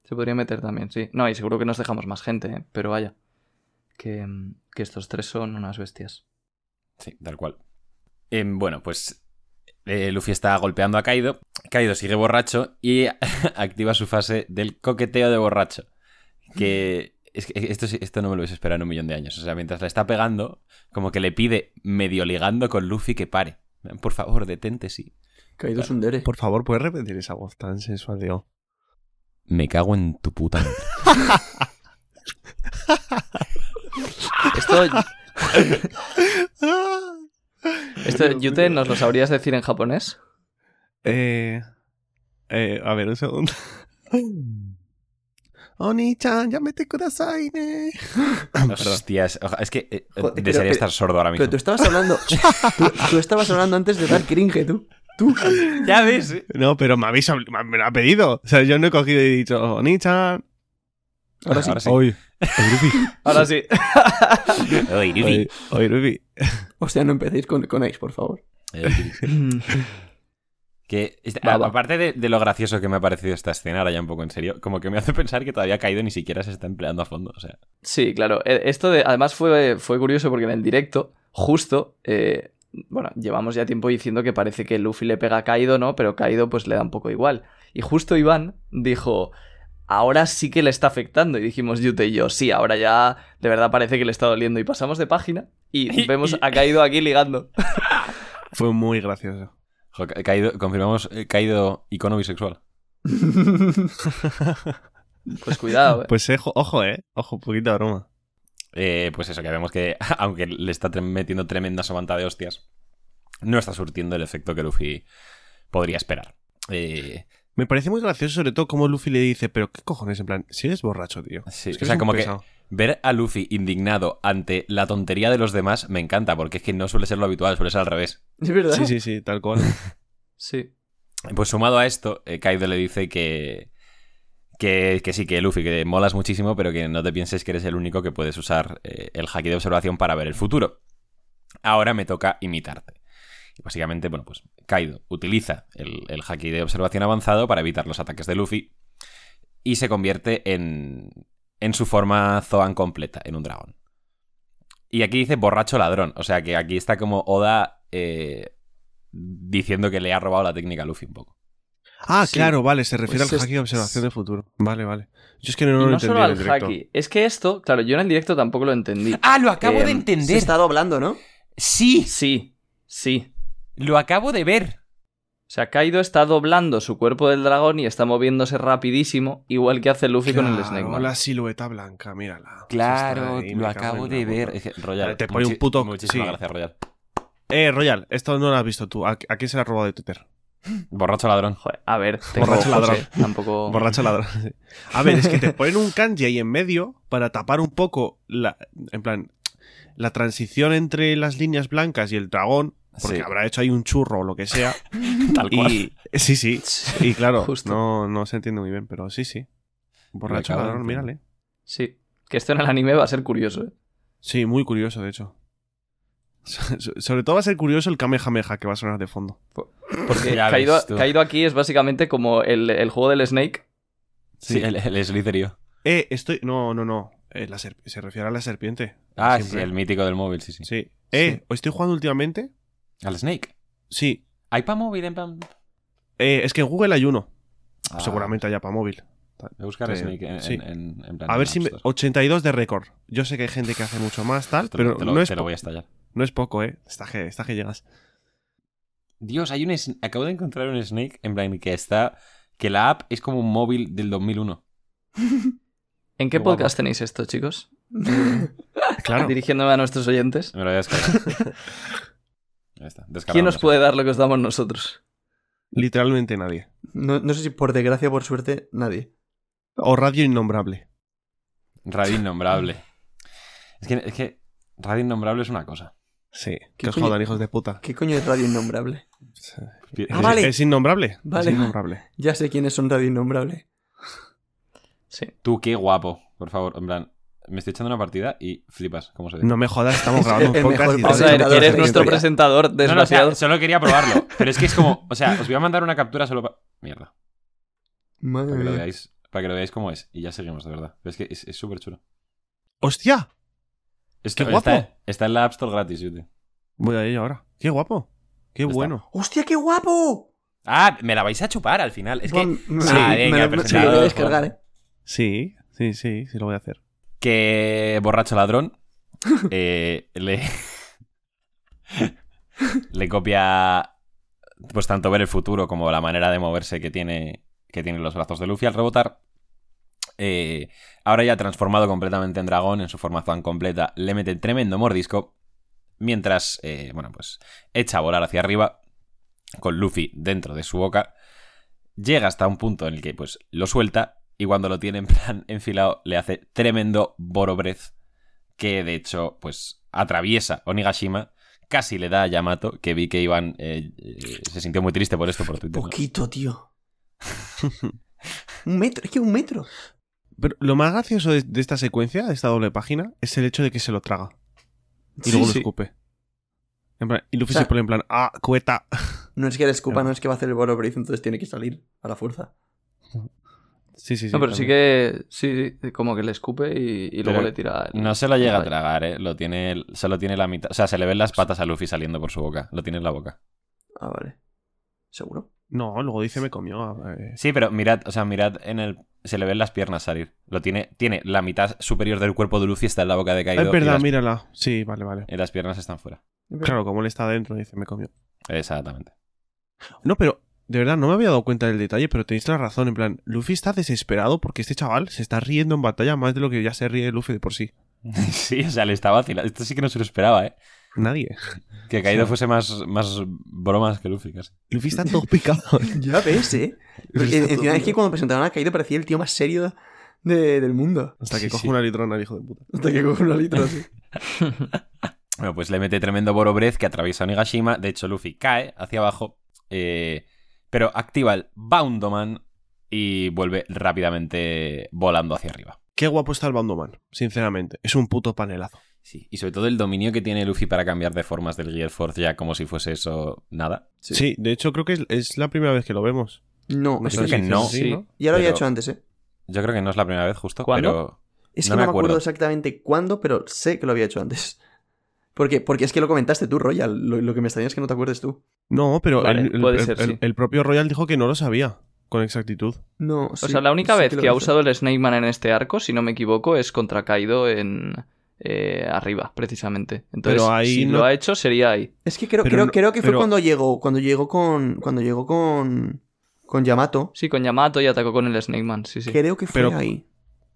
Se podría meter también, sí. No, y seguro que nos dejamos más gente, ¿eh? pero vaya. Que, que estos tres son unas bestias. Sí, tal cual. Em, bueno, pues eh, Luffy está golpeando a Kaido. Kaido sigue borracho y activa su fase del coqueteo de borracho. Que es que esto, esto no me lo hubiese esperado en un millón de años. O sea, mientras le está pegando, como que le pide, medio ligando con Luffy, que pare. Por favor, detente, sí. Caído es un dere. Por favor, ¿puedes repetir esa voz tan sensual de O? Me cago en tu puta. Esto. Esto, Yute, ¿nos lo sabrías decir en japonés? Eh, eh, a ver, un segundo. Oni-chan, ya mete kudasai, ne. Hostias, es que eh, Joder, desearía pero- estar sordo ahora mismo. Pero tú estabas hablando. tú, tú estabas hablando antes de dar cringe, tú. Tú. Ya ves. eh. No, pero me habéis me lo ha pedido. O sea, yo no he cogido y he dicho, Oni-chan. Ahora sí. Ahora sí. Hoy. Hoy. Ahora sí. Hoy, hoy, Ruby. O sea, no empecéis con, con Ace, por favor. Eh, Que, este- Va, a- va. aparte de, de lo gracioso que me ha parecido esta escena, ahora ya un poco en serio, como que me hace pensar que todavía ha caído ni siquiera se está empleando a fondo. O sea, Sí, claro. Eh, Esto de, además fue, fue curioso porque en el directo, justo, eh, bueno, llevamos ya tiempo diciendo que parece que Luffy le pega a Kaido, ¿no? Pero Kaido pues le da un poco igual. Y justo Iván dijo, ahora sí que le está afectando. Y dijimos Yute y yo, sí, ahora ya de verdad parece que le está doliendo. Y pasamos de página y vemos a Kaido aquí ligando. Fue muy gracioso. jo, ca- caído, confirmamos, eh, caído icono bisexual. Pues cuidado, ¿eh? Pues eh, jo- ojo, eh. Ojo, poquita broma. Eh, pues eso, que vemos que, aunque le está tre- metiendo tremenda somanta de hostias, no está surtiendo el efecto que Luffy podría esperar. Eh, Me parece muy gracioso, sobre todo, como Luffy le dice, pero ¿qué cojones? En plan, si eres borracho, tío. sí, Es que o sea, como que ver a Luffy indignado ante la tontería de los demás me encanta, porque es que no suele ser lo habitual, suele ser al revés. Es verdad. Sí, sí, sí, tal cual. Sí. Pues sumado a esto, eh, Kaido le dice que, que, que sí, que Luffy, que molas muchísimo, pero que no te pienses que eres el único que puedes usar eh, el haki de observación para ver el futuro. Ahora me toca imitarte. Y básicamente, bueno, pues Kaido utiliza el, el haki de observación avanzado para evitar los ataques de Luffy y se convierte en, en su forma Zoan completa, en un dragón. Y aquí dice borracho ladrón. O sea que aquí está como Oda eh, diciendo que le ha robado la técnica a Luffy un poco. Ah, Sí. claro, vale, se refiere Pues al es- haki de observación del futuro. Vale, vale. Yo es que no, lo no entendí solo en directo. Es que esto, claro, yo en el directo tampoco lo entendí. Ah, lo acabo Em, de Se entender. está doblando, ¿no? Sí, Sí, sí. Lo acabo de ver. O sea, Kaido está doblando su cuerpo del dragón y está moviéndose rapidísimo, igual que hace Luffy con el Claro, Snake Man. La silueta blanca, mírala. Claro, ahí, lo acabo la de ver. puta. Es que, Royal, Te pone un puto- Muchísimas sí. gracias, Royal. Eh, Royal, esto no lo has visto tú. ¿A, a quién se lo has robado de Twitter? Borracho ladrón. Joder, a ver, tengo Borracho ladrón. Tampoco... Borracho ladrón. sí. A ver, es que te ponen un kanji ahí en medio para tapar un poco la. En plan. La transición entre las líneas blancas y el dragón. Porque Sí. habrá hecho ahí un churro o lo que sea. Tal cual. y. Sí, sí. Y claro, Justo. no, no se entiende muy bien, pero sí, sí. Borracho ladrón, mírale. Sí. Que esto en el anime va a ser curioso, ¿eh? Sí, muy curioso, de hecho. So- Sobre todo va a ser curioso el Kamehameha que va a sonar de fondo. Porque tú. Kaido aquí es básicamente como el, el juego del Snake. Sí, el, el Slitherio. Eh, estoy. No, no, no. Eh, la ser- Se refiere a la serpiente. Ah, sí, el mítico del móvil, sí, sí. Sí. Eh, ¿os estoy jugando últimamente? Al Snake. Sí. ¿Hay para móvil en plan? Eh, es que en Google hay uno. Ah, Seguramente haya para móvil. Voy a buscar Eh, Snake en, sí. en- en- en plan. A ver si App me... Store. 82 de récord. Yo sé que hay gente que hace mucho más, tal, Te lo- pero te lo, no, es te lo voy a estallar. no es poco, ¿eh? Está que, está que llegas. Dios, hay un acabo de encontrar un Snake en plan que está que la app es como un móvil del 2001. ¿En qué Qué guapo. podcast tenéis esto, chicos? Claro. Dirigiéndome a nuestros oyentes. Me lo voy a descargar. Ahí está, descargado, ¿Quién no nos puede dar lo que os damos nosotros? Literalmente nadie. No, no sé si por desgracia o por suerte, nadie. O radio innombrable. Radio Innombrable. Es que, es que Radio Innombrable es una cosa. Sí. ¿Qué Que os jodan, hijos de puta. ¿Qué coño es Radio Innombrable? Es, Ah, vale. es innombrable. Vale. Es innombrable. Ya sé quiénes son Radio Innombrable. Sí. Tú, qué guapo, por favor. En plan, me estoy echando una partida y flipas, ¿cómo se ve? No me jodas, estamos grabando un podcast mejor y Vamos a ver, presentador ¿quién es de nuestro historia. presentador No, no, o sea, desgraciado? solo quería probarlo. Pero es que es como, o sea, os voy a mandar una captura solo para... Mierda. Madre Para que lo mía. veáis, para que lo veáis cómo es. Y ya seguimos, de verdad. Pero es que es es súper chulo. ¡Hostia! Está, ¡Qué guapo! Está, está en la App Store gratis, Yute. Voy a ello ahora. ¡Qué guapo! ¡Qué está. bueno! ¡Hostia, qué guapo! Ah, me la vais a chupar al final. Es que... Me- Sí, me- venga, me, lo- me lo voy a descargar, eh. Sí, sí, sí, sí lo voy a hacer. Que borracho ladrón eh, le le copia pues tanto ver el futuro como la manera de moverse que tiene que tienen los brazos de Luffy al rebotar. Eh, ahora ya transformado completamente en dragón en su forma Zoan completa le mete tremendo mordisco mientras eh, bueno pues echa a volar hacia arriba con Luffy dentro de su boca. Llega hasta un punto en el que pues lo suelta y cuando lo tiene en plan enfilado le hace tremendo Boro Breath que de hecho pues atraviesa Onigashima casi le da a Yamato que vi que Iván eh, eh, se sintió muy triste por esto por Twitter ¿no? Poquito, tío. un metro, es que un metro. Pero lo más gracioso de, de esta secuencia, de esta doble página, es el hecho de que se lo traga. Y luego Sí, lo sí. escupe. En plan- y Luffy O sea- se pone en plan, ¡ah, cueta! No es que le escupa, no es que va a hacer el Boro Breath, entonces tiene que salir a la fuerza. Sí, sí, sí. no, pero sí que. Sí, como que le escupe y, y luego le tira. el- no se lo llega a tragar eh lo tiene solo tiene la mitad o sea se le ven las patas a Luffy saliendo por su boca lo tiene en la boca Ah, vale. ¿Seguro? No, luego dice me comió. eh. sí pero mirad o sea mirad en el se le ven las piernas salir lo tiene tiene la mitad superior del cuerpo de Luffy está en la boca de Kaido es verdad, las- mírala. Sí, vale, vale. y las piernas están fuera Claro, como él está adentro, dice me comió. exactamente No, pero de verdad, no me había dado cuenta del detalle, pero tenéis la razón. En plan, Luffy está desesperado porque este chaval se está riendo en batalla más de lo que ya se ríe Luffy de por sí. Sí, o sea, le estaba vacilando. Esto sí que no se lo esperaba, ¿eh? Nadie. Que Kaido fuese más, más bromas que Luffy, casi. Luffy está todo picado. Ya ves, eh. Está Encima es que cuando presentaron a Kaido parecía el tío más serio de- del mundo. Hasta que Sí, coge sí. una litrona el hijo de puta. Hasta que coge una litro así. Bueno, pues le mete tremendo Boro Breath que atraviesa a Onigashima. De hecho, Luffy cae hacia abajo. eh, pero activa el Boundoman y vuelve rápidamente volando hacia arriba. Qué guapo está el Bandoman, sinceramente. Es un puto panelazo. Sí, y sobre todo el dominio que tiene Luffy para cambiar de formas del Gear Force ya como si fuese eso nada. Sí, de hecho creo que es, es la primera vez que lo vemos. No, No eso creo sé que no. es Sí. ¿no? ya lo había hecho antes, eh. Yo creo que no es la primera vez justo, ¿Cuándo? pero Es No que me no me acuerdo acuerdo. exactamente cuándo, pero sé que lo había hecho antes. Porque, porque es que lo comentaste tú, Royal. Lo, lo que me extraña es que no te acuerdes tú. No, pero Vale, el, el- puede el- ser, el- sí. el propio Royal dijo que no lo sabía con exactitud. No, O sea, la única vez que, ha usado el Snake Man en este arco, si no me equivoco, es contra Kaido en eh, arriba, precisamente. Entonces, Pero ahí si no- lo ha hecho, sería ahí. Es que creo, Pero creo, no- creo que fue pero- cuando llegó. Cuando llegó con. Cuando llegó con. Con Yamato. Sí, con Yamato y atacó con el Snake Man, sí, sí. Creo que fue Pero- ahí.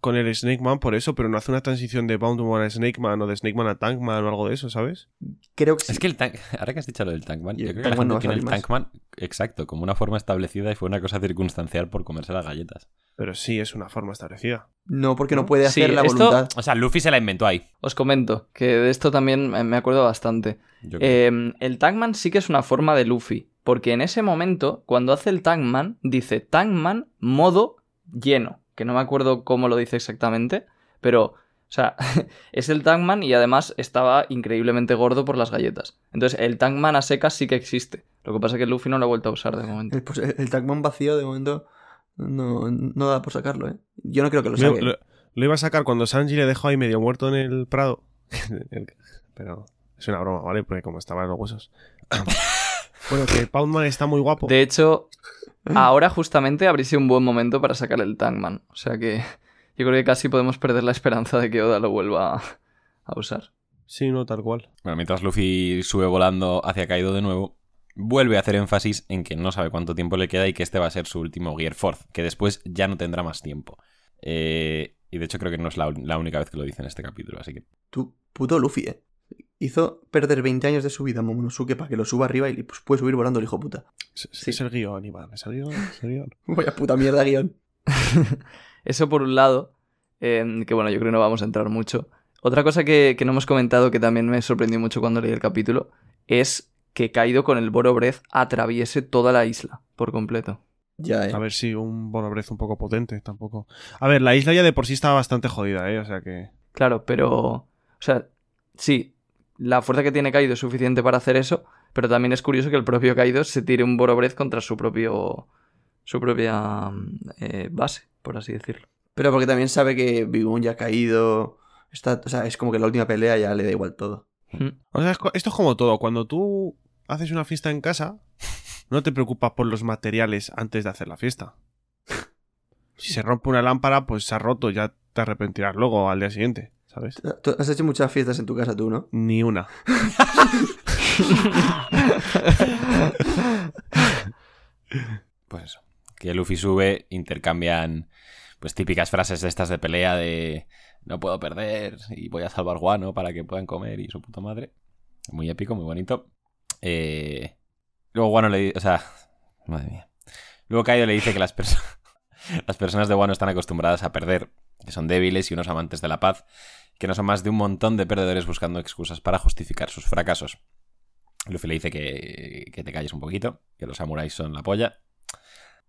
Con el Snake Man por eso, pero no hace una transición de Boundman a Snake Man o de Snake Man a Tankman o algo de eso, ¿sabes? Creo que sí. Es que el tank, ahora que has dicho lo del Tankman, yo el creo que la no gente a tiene el. Tankman, exacto, como una forma establecida y fue una cosa circunstancial por comerse las galletas. Pero sí es una forma establecida. No, porque no puede Sí, hacer la esto- voluntad. O sea, Luffy se la inventó ahí. Os comento que de esto también me acuerdo bastante. Eh, el Tankman sí que es una forma de Luffy, porque en ese momento, cuando hace el Tankman, dice Tankman modo lleno, que no me acuerdo cómo lo dice exactamente, pero, o sea, es el Tankman y además estaba increíblemente gordo por las galletas. Entonces, el Tankman a secas sí que existe. Lo que pasa es que Luffy no lo ha vuelto a usar de momento. El, pues, el, Tagman vacío, de momento. No, no da por sacarlo, ¿eh? Yo no creo que lo saque. lo- lo iba a sacar cuando Sanji le dejó ahí medio muerto en el Prado. Pero es una broma, ¿vale? Porque como estaban los huesos. bueno, que Poundman está muy guapo. De hecho, ahora justamente habría sido un buen momento para sacar el Tankman. O sea que yo creo que casi podemos perder la esperanza de que Oda lo vuelva a, a usar. Sí, no, tal cual. Bueno, mientras Luffy sube volando hacia Kaido de nuevo, vuelve a hacer énfasis en que no sabe cuánto tiempo le queda y que este va a ser su último Gear Force, que después ya no tendrá más tiempo. Eh, y de hecho creo que no es la, la única vez que lo dice en este capítulo, así que... Tu puto Luffy, ¿eh? Hizo perder 20 años de su vida a Momonosuke para que lo suba arriba y pues, puede subir volando el hijo puta. Es, es- Sí. es el guion, Iván. Es el guion, es el guion. Vaya puta mierda, guion. Eso por un lado, eh, que bueno, yo creo que no vamos a entrar mucho. Otra cosa que, que no hemos comentado, que también me sorprendió mucho cuando leí el capítulo, es que Kaido con el Boro Breath atraviese toda la isla por completo. Ya, eh. A ver si un Bonobrez un poco potente, tampoco. A ver, la isla ya de por sí estaba bastante jodida, ¿eh? O sea que. Claro, pero. O sea, sí, la fuerza que tiene Kaido es suficiente para hacer eso, pero también es curioso que el propio Kaido se tire un Boro Breath contra su propio. su propia mm, eh, base, por así decirlo. Pero porque también sabe que Bigun ya ha caído. Está, o sea, es como que la última pelea ya le da igual todo. Mm. O sea, esto es como todo. Cuando tú haces una fiesta en casa, no te preocupas por los materiales antes de hacer la fiesta. Si se rompe una lámpara, pues se ha roto, ya te arrepentirás luego al día siguiente, ¿sabes? Tú has hecho muchas fiestas en tu casa tú, ¿no? Ni una. Pues eso. Que Luffy sube, intercambian pues típicas frases de estas de pelea de no puedo perder y voy a salvar guano para que puedan comer y su puta madre. Muy épico, muy bonito. Eh, luego Guano le dice, o sea, madre mía. Luego Kaido le dice que las, perso- las personas de Guano están acostumbradas a perder, que son débiles y unos amantes de la paz, que no son más de un montón de perdedores buscando excusas para justificar sus fracasos. Luffy le dice que, que te calles un poquito, que los samuráis son la polla.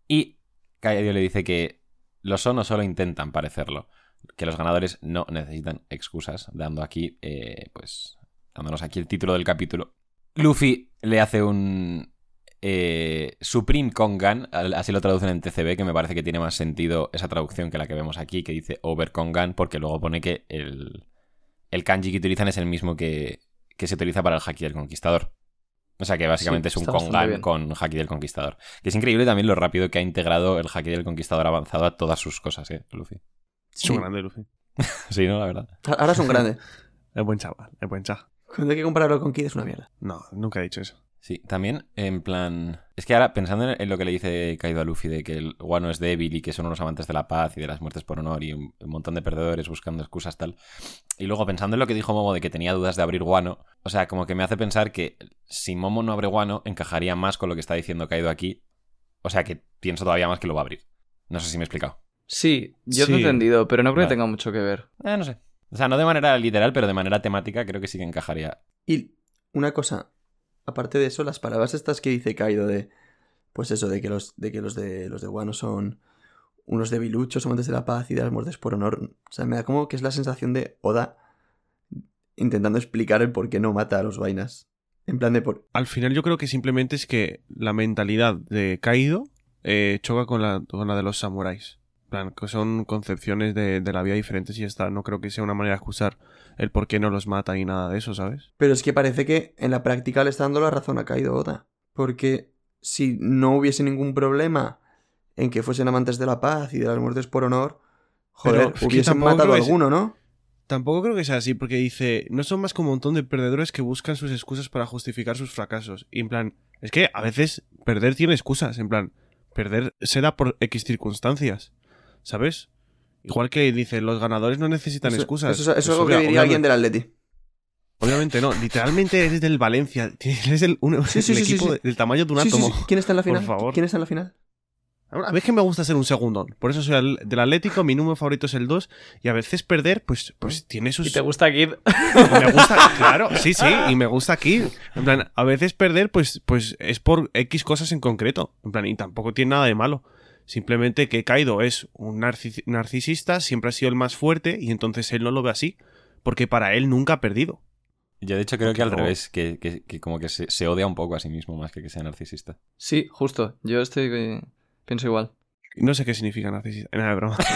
Y Kaido le dice que lo son o solo intentan parecerlo. Que los ganadores no necesitan excusas. Dando aquí, eh, pues, dándonos aquí el título del capítulo. Luffy le hace un eh, Supreme Kongan, así lo traducen en TCB, que me parece que tiene más sentido esa traducción que la que vemos aquí, que dice Over Kongan, porque luego pone que el, el kanji que utilizan es el mismo que, que se utiliza para el haki del conquistador. O sea que básicamente Sí, es un Kongan con haki del conquistador. Que es increíble también lo rápido que ha integrado el haki del conquistador avanzado a todas sus cosas, ¿eh, Luffy? Es un grande, Luffy. Sí, ¿no? La verdad. Ahora es un grande. Es buen chaval, es buen chaval. Cuando hay que compararlo con Kid es una mierda. No, nunca he dicho eso. Sí, también en plan... Es que ahora, pensando en lo que le dice Kaido a Luffy de que el guano es débil y que son unos amantes de la paz y de las muertes por honor y un, montón de perdedores buscando excusas tal. Y luego pensando en lo que dijo Momo de que tenía dudas de abrir guano, o sea, como que me hace pensar que si Momo no abre guano encajaría más con lo que está diciendo Kaido aquí. O sea, que pienso todavía más que lo va a abrir. No sé si me he explicado. Sí, yo te he entendido, pero no creo Vale. que tenga mucho que ver. Eh, no sé. O sea, no de manera literal, pero de manera temática creo que sí que encajaría. Y una cosa, aparte de eso, las palabras estas que dice Kaido de. Pues eso, de que los de, que los de, los de Wano son unos debiluchos, amantes de la paz y de las muertes por honor. O sea, me da como que es la sensación de Oda intentando explicar el por qué no mata a los vainas. En plan de por. Al final yo creo que simplemente es que la mentalidad de Kaido eh, choca con la, de los samuráis. plan, que son concepciones de, de la vida diferentes y está. No creo que sea una manera de excusar el por qué no los mata y nada de eso, ¿sabes? Pero es que parece que en la práctica le está dando la razón a Kaido Oda. Porque si no hubiese ningún problema en que fuesen amantes de la paz y de las muertes por honor, joder, Pero que hubiesen matado a que alguno, ¿no? Tampoco creo que sea así, porque dice, no son más como un montón de perdedores que buscan sus excusas para justificar sus fracasos. Y en plan, es que a veces perder tiene excusas, en plan, perder se da por X circunstancias, ¿sabes? Igual que dice, los ganadores no necesitan Eso, excusas. eso- eso es Pues algo que diría alguien obviamente- del Atleti. Obviamente no, literalmente eres del Valencia, eres el, un- Sí, sí, el sí, sí, equipo sí. del tamaño de un átomo. sí. ¿Quién está en la Por final? favor. ¿Quién está en la final? A veces que me gusta ser un segundón, por eso soy del Atlético, mi número favorito es el 2, y a veces perder, pues, pues tiene sus... ¿Y te gusta Kid? me gusta, claro, sí, sí, y me gusta aquí. En plan, a veces perder, pues, pues es por X cosas en concreto. En plan, y tampoco tiene nada de malo. Simplemente que Kaido es un narcis- narcisista, siempre ha sido el más fuerte, y entonces él no lo ve así. Porque para él nunca ha perdido. Yo de hecho creo Porque que al revés, que, que- que como que se, se odia un poco a sí mismo más que que sea narcisista. Sí, justo. Yo estoy. eh, Pienso igual. No sé qué significa narcisista. Nada, de broma.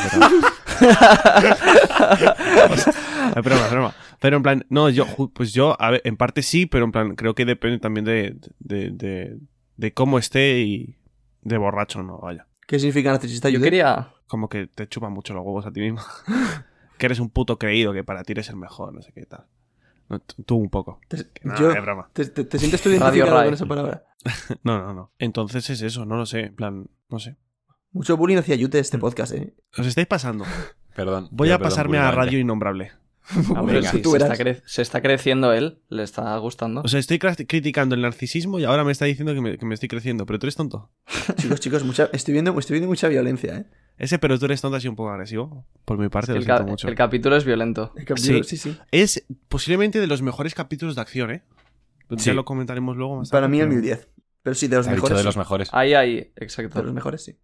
Es broma, es broma. Pero en plan, no, yo, pues yo, a ver, en parte sí, pero en plan, creo que depende también de, de, de, de cómo esté y de borracho, ¿no? Vaya. ¿Qué significa narcisista? Yo quería. Como que te chupan mucho los huevos a ti mismo. que eres un puto creído, que para ti eres el mejor, no sé qué tal. No, tú un poco. Te- Que nada, yo- es broma. ¿te, te- te sientes tú identificado con esa palabra? No, no, no. Entonces es eso, no lo sé. En plan, no sé. Mucho bullying hacia Yute Mm. este podcast, ¿eh? Os estáis pasando. Perdón. Voy a perdón pasarme a. Radio Innombrable. Ah, venga. se, está se está creciendo él. Le está gustando. O sea, estoy criticando el narcisismo y ahora me está diciendo que me, que me estoy creciendo. Pero tú eres tonto. chicos, chicos, mucha, estoy, viendo, estoy viendo mucha violencia, ¿eh? Ese, pero tú eres tonto, ha sido un poco agresivo. Por mi parte, lo el, siento mucho. el capítulo es violento. El capítulo- Sí. sí, sí. Es posiblemente de los mejores capítulos de acción, ¿eh? Sí. Ya lo comentaremos luego más Para tarde, mí el pero- 1010. Pero sí, de los Ha dicho mejores. de sí. los mejores. Ahí, ahí, De exacto. los mejores, sí.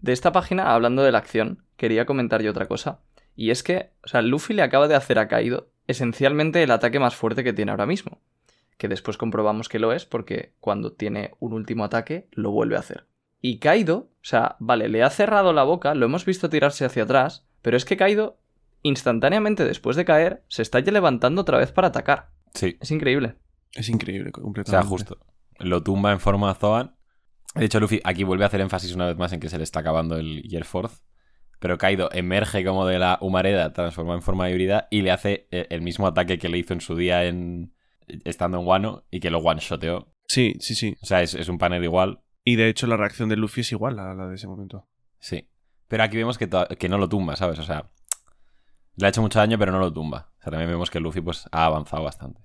De esta página, hablando de la acción, quería comentar yo otra cosa. Y es que, o sea, Luffy le acaba de hacer a Kaido esencialmente el ataque más fuerte que tiene ahora mismo. Que después comprobamos que lo es porque cuando tiene un último ataque, lo vuelve a hacer. Y Kaido, o sea, vale, le ha cerrado la boca, lo hemos visto tirarse hacia atrás, pero es que Kaido, instantáneamente después de caer, se está ya levantando otra vez para atacar. Sí. Es increíble. Es increíble, O completamente. sea, justo. Lo tumba en forma Zoan. De hecho, Luffy aquí vuelve a hacer énfasis una vez más en que se le está acabando el Year Force. Pero Kaido emerge como de la humareda, transforma en forma híbrida y le hace eh, el mismo ataque que le hizo en su día en estando en Wano y que lo one-shoteó. Sí, sí, sí. O sea, es, es un panel igual. Y de hecho la reacción de Luffy es igual a la de ese momento. Sí. Pero aquí vemos que, no lo tumba, ¿sabes? O sea, le ha hecho mucho daño, pero no lo tumba. O sea, también vemos que Luffy pues, ha avanzado bastante.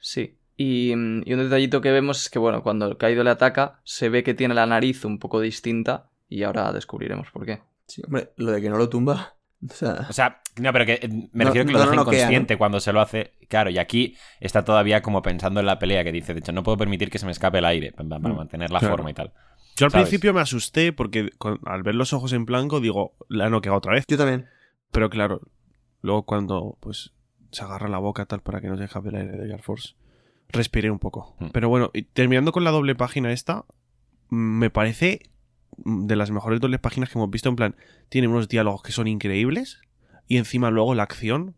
Sí. Y, mm, y un detallito que vemos es que, bueno, cuando Kaido le ataca, se ve que tiene la nariz un poco distinta y ahora descubriremos por qué. Sí, hombre, lo de que no lo tumba. O sea, O sea, no, pero que eh, me No- refiero que lo no, deja no inconsciente cuando se lo hace. Claro, y aquí está todavía como pensando en la pelea que dice, de hecho, no puedo permitir que se me escape el aire pa- pa- para, Mm, mantener la claro. forma y tal. Yo al ¿Sabes? principio me asusté porque con- al ver los ojos en blanco digo, la han noqueado otra vez. yo también. Pero claro, luego cuando pues se agarra la boca tal para que no se escape el aire de Air Force, respiré un poco. Mm. Pero bueno, y terminando con la doble página esta, me parece de las mejores dobles páginas que hemos visto. En plan, tiene unos diálogos que son increíbles y encima luego la acción,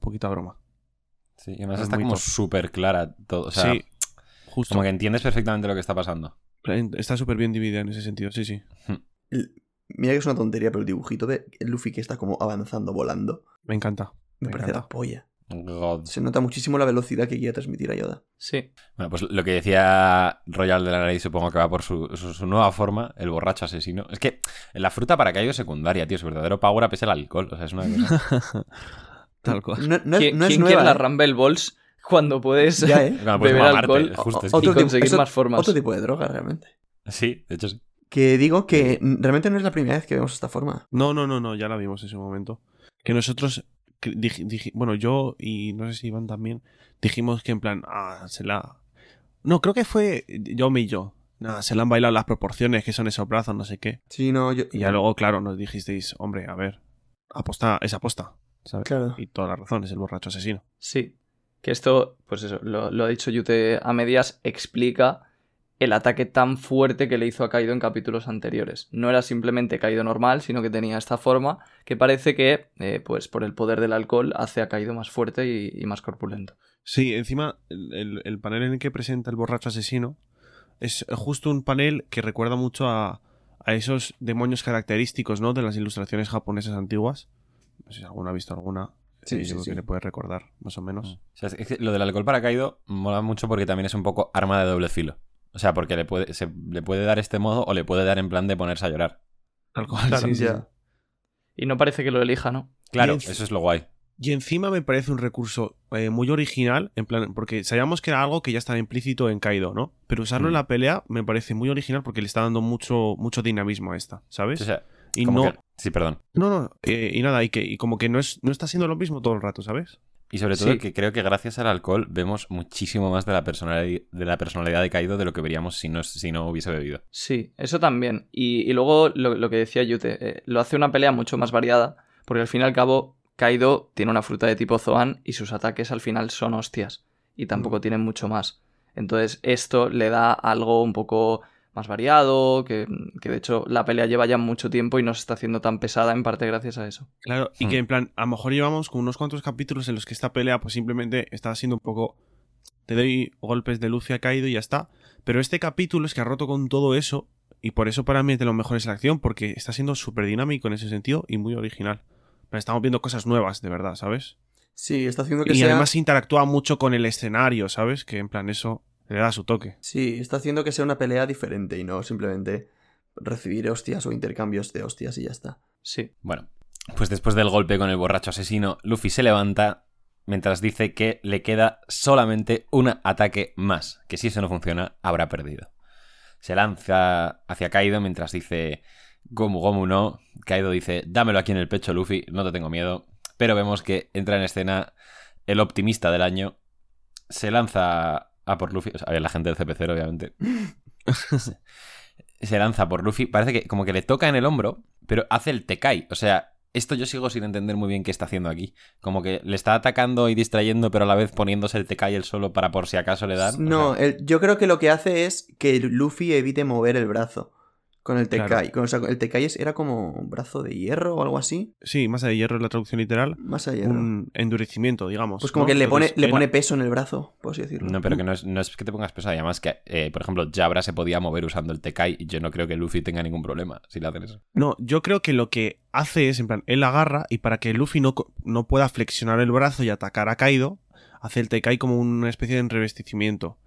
poquita broma. Sí, y además Es está como súper clara todo. O sea, sí, justo. como que entiendes perfectamente lo que está pasando. Está súper bien dividida en ese sentido, sí, sí. El- mira que es una tontería, pero el dibujito de Luffy que está como avanzando, volando, Me encanta. me, Me parece la encanta. polla. God. Se nota muchísimo la velocidad que quiere transmitir a Yoda. Sí. Bueno, pues lo que decía Royal de la nariz supongo que va por su, su- su nueva forma, el borracho asesino. Es que la fruta para Kaido es secundaria, tío. Su verdadero power up es el alcohol. O sea, es una cosa... Tal cual. No, no es, ¿Quién, no es quién nueva. quiere la ¿eh? Rumble Balls cuando puedes Ya, ¿eh? Bueno, pues beber mamarte, alcohol justo, que- Otro tipo- conseguir eso- más formas? Otro tipo de droga, realmente. Sí, de hecho sí. Que digo que realmente no es la primera vez que vemos esta forma. No, no, no, no, ya la vimos en ese momento. Que nosotros, que dij- dij- bueno, yo y no sé si Iván también, dijimos que en plan, ah, se la... No, creo que fue yo y yo. Nada, se le han bailado las proporciones, que son esos brazos, no sé qué. Sí, no, yo. Y ya luego, claro, nos dijisteis, hombre, a ver, aposta, es aposta, ¿sabes? Claro. Y toda la razón, es el borracho asesino. Sí. Que esto, pues eso, lo, lo ha dicho Yute a medias, explica el ataque tan fuerte que le hizo a Kaido en capítulos anteriores. No era simplemente Kaido normal, sino que tenía esta forma que parece que, eh, pues por el poder del alcohol, hace a Kaido más fuerte y, más corpulento. Sí, encima el, el, panel en el que presenta el borracho asesino es justo un panel que recuerda mucho a, a esos demonios característicos, ¿no? De las ilustraciones japonesas antiguas. No sé si alguno ha visto alguna. Sí, sí, que le puede recordar, más o menos. Mm. lo del alcohol para caído mola mucho porque también es un poco arma de doble filo. O sea, porque le puede, se, le puede dar este modo o le puede dar en plan de ponerse a llorar. Tal cual, sí, Y no parece que lo elija, ¿no? Claro, eso es lo guay. Y encima me parece un recurso eh, muy original, en plan, porque sabíamos que era algo que ya estaba implícito en Kaido, ¿no? Pero usarlo en mm. la pelea me parece muy original porque le está dando mucho, mucho dinamismo a esta, ¿sabes? O sea, y no. Sí, perdón. No, no, eh, y nada, y que y como que no, es, no está siendo lo mismo todo el rato, ¿sabes? Y sobre todo que creo que gracias al alcohol vemos muchísimo más de la personalidad de, la personalidad de Kaido de lo que veríamos si no, si no hubiese bebido. Sí, eso también. Y, luego lo, que decía Yute, eh, lo hace una pelea mucho más variada, porque al fin y al cabo Kaido tiene una fruta de tipo Zoan y sus ataques al final son hostias y tampoco mm. tienen mucho más. Entonces esto le da algo un poco más variado, que, de hecho la pelea lleva ya mucho tiempo y no se está haciendo tan pesada en parte gracias a eso. Claro, y que hmm. en plan, a lo mejor llevamos con unos cuantos capítulos en los que esta pelea pues simplemente está siendo un poco... Te doy golpes de luz y ha caído y ya está. Pero este capítulo es que ha roto con todo eso y por eso para mí es de lo mejores la acción, porque está siendo súper dinámico en ese sentido y muy original estamos viendo cosas nuevas, de verdad, ¿sabes? Sí, está haciendo que y sea... Y además interactúa mucho con el escenario, ¿sabes? Que en plan eso le da su toque. Sí, está haciendo que sea una pelea diferente y no simplemente recibir hostias o intercambios de hostias y ya está. Sí. Bueno, pues después del golpe con el borracho asesino, Luffy se levanta mientras dice que le queda solamente un ataque más, que si eso no funciona, habrá perdido. Se lanza hacia Kaido mientras dice Gomu Gomu no. Kaido dice, dámelo aquí en el pecho, Luffy, no te tengo miedo. Pero vemos que entra en escena el optimista del año. Se lanza a por Luffy. O sea, la gente del CP0, obviamente. se lanza por Luffy. Parece que como que le toca en el hombro, pero hace el Tekai. O sea, esto yo sigo sin entender muy bien qué está haciendo aquí. Como que le está atacando y distrayendo, pero a la vez poniéndose el Tekai el solo para por si acaso le dan. No, yo creo que lo que hace es que Luffy evite mover el brazo. Con el Tekai. O sea, el Tekai era como un brazo de hierro o algo así. Sí, masa de hierro es la traducción literal. Masa de hierro. Un endurecimiento, digamos. Pues como que le pone, le pone peso en el brazo, por así decirlo. No, pero que no es, no es que te pongas peso. Además que, eh, por ejemplo, Jabra se podía mover usando el Tekai y yo no creo que Luffy tenga ningún problema si le hacen eso. No, yo creo que lo que hace es, en plan, él agarra y para que Luffy no, no pueda flexionar el brazo y atacar a Kaido, hace el Tekai como una especie de revestimiento.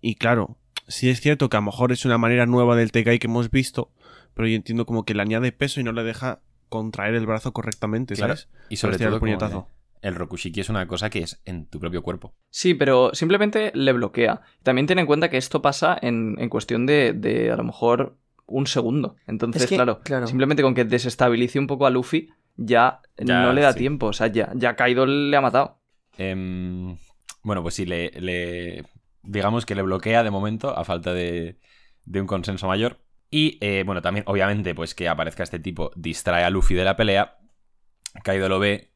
Y claro, si es cierto que a lo mejor es una manera nueva del Tekai que hemos visto, pero yo entiendo como que le añade peso y no le deja contraer el brazo correctamente, ¿sabes? Y sobre todo el puñetazo. El Rokushiki es una cosa que es en tu propio cuerpo. Sí, pero simplemente le bloquea. También ten en cuenta que esto pasa en, cuestión de, a lo mejor un segundo. Entonces, claro, simplemente con que desestabilice un poco a Luffy, ya, no le da tiempo. O sea, ya, ya Kaido le ha matado. Em, bueno, pues sí, le, Digamos que le bloquea de momento, a falta de, de un consenso mayor. Y eh, bueno, también, obviamente, pues que aparezca este tipo distrae a Luffy de la pelea. Kaido lo ve.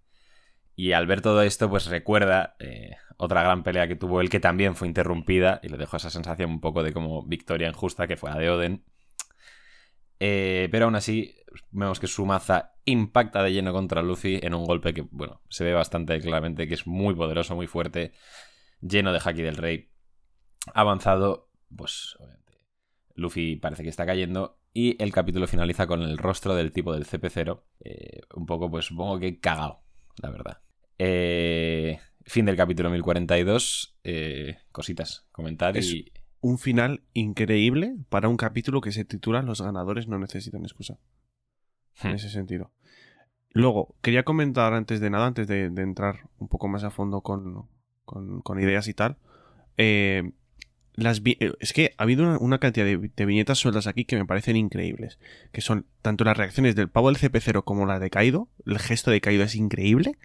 Y al ver todo esto, pues recuerda eh, otra gran pelea que tuvo él, que también fue interrumpida. Y le dejó esa sensación un poco de como victoria injusta, que fue la de Oden. Eh, pero aún así, vemos que su maza impacta de lleno contra Luffy en un golpe que, bueno, se ve bastante claramente que es muy poderoso, muy fuerte, lleno de haki del rey. Avanzado, pues Luffy parece que está cayendo y el capítulo finaliza con el rostro del tipo del CP0. Eh, un poco, pues supongo que cagado, la verdad. Eh, fin del capítulo 1042. Eh, cositas, comentar y... Un final increíble para un capítulo que se titula Los ganadores no necesitan excusa. En hmm. ese sentido. Luego, quería comentar antes de nada, antes de, entrar un poco más a fondo con, con ideas y tal. Eh, eh, es que ha habido una, cantidad de, viñetas sueltas aquí que me parecen increíbles. Que son tanto las reacciones del pavo del CP0 como la de Kaido. El gesto de Kaido es increíble.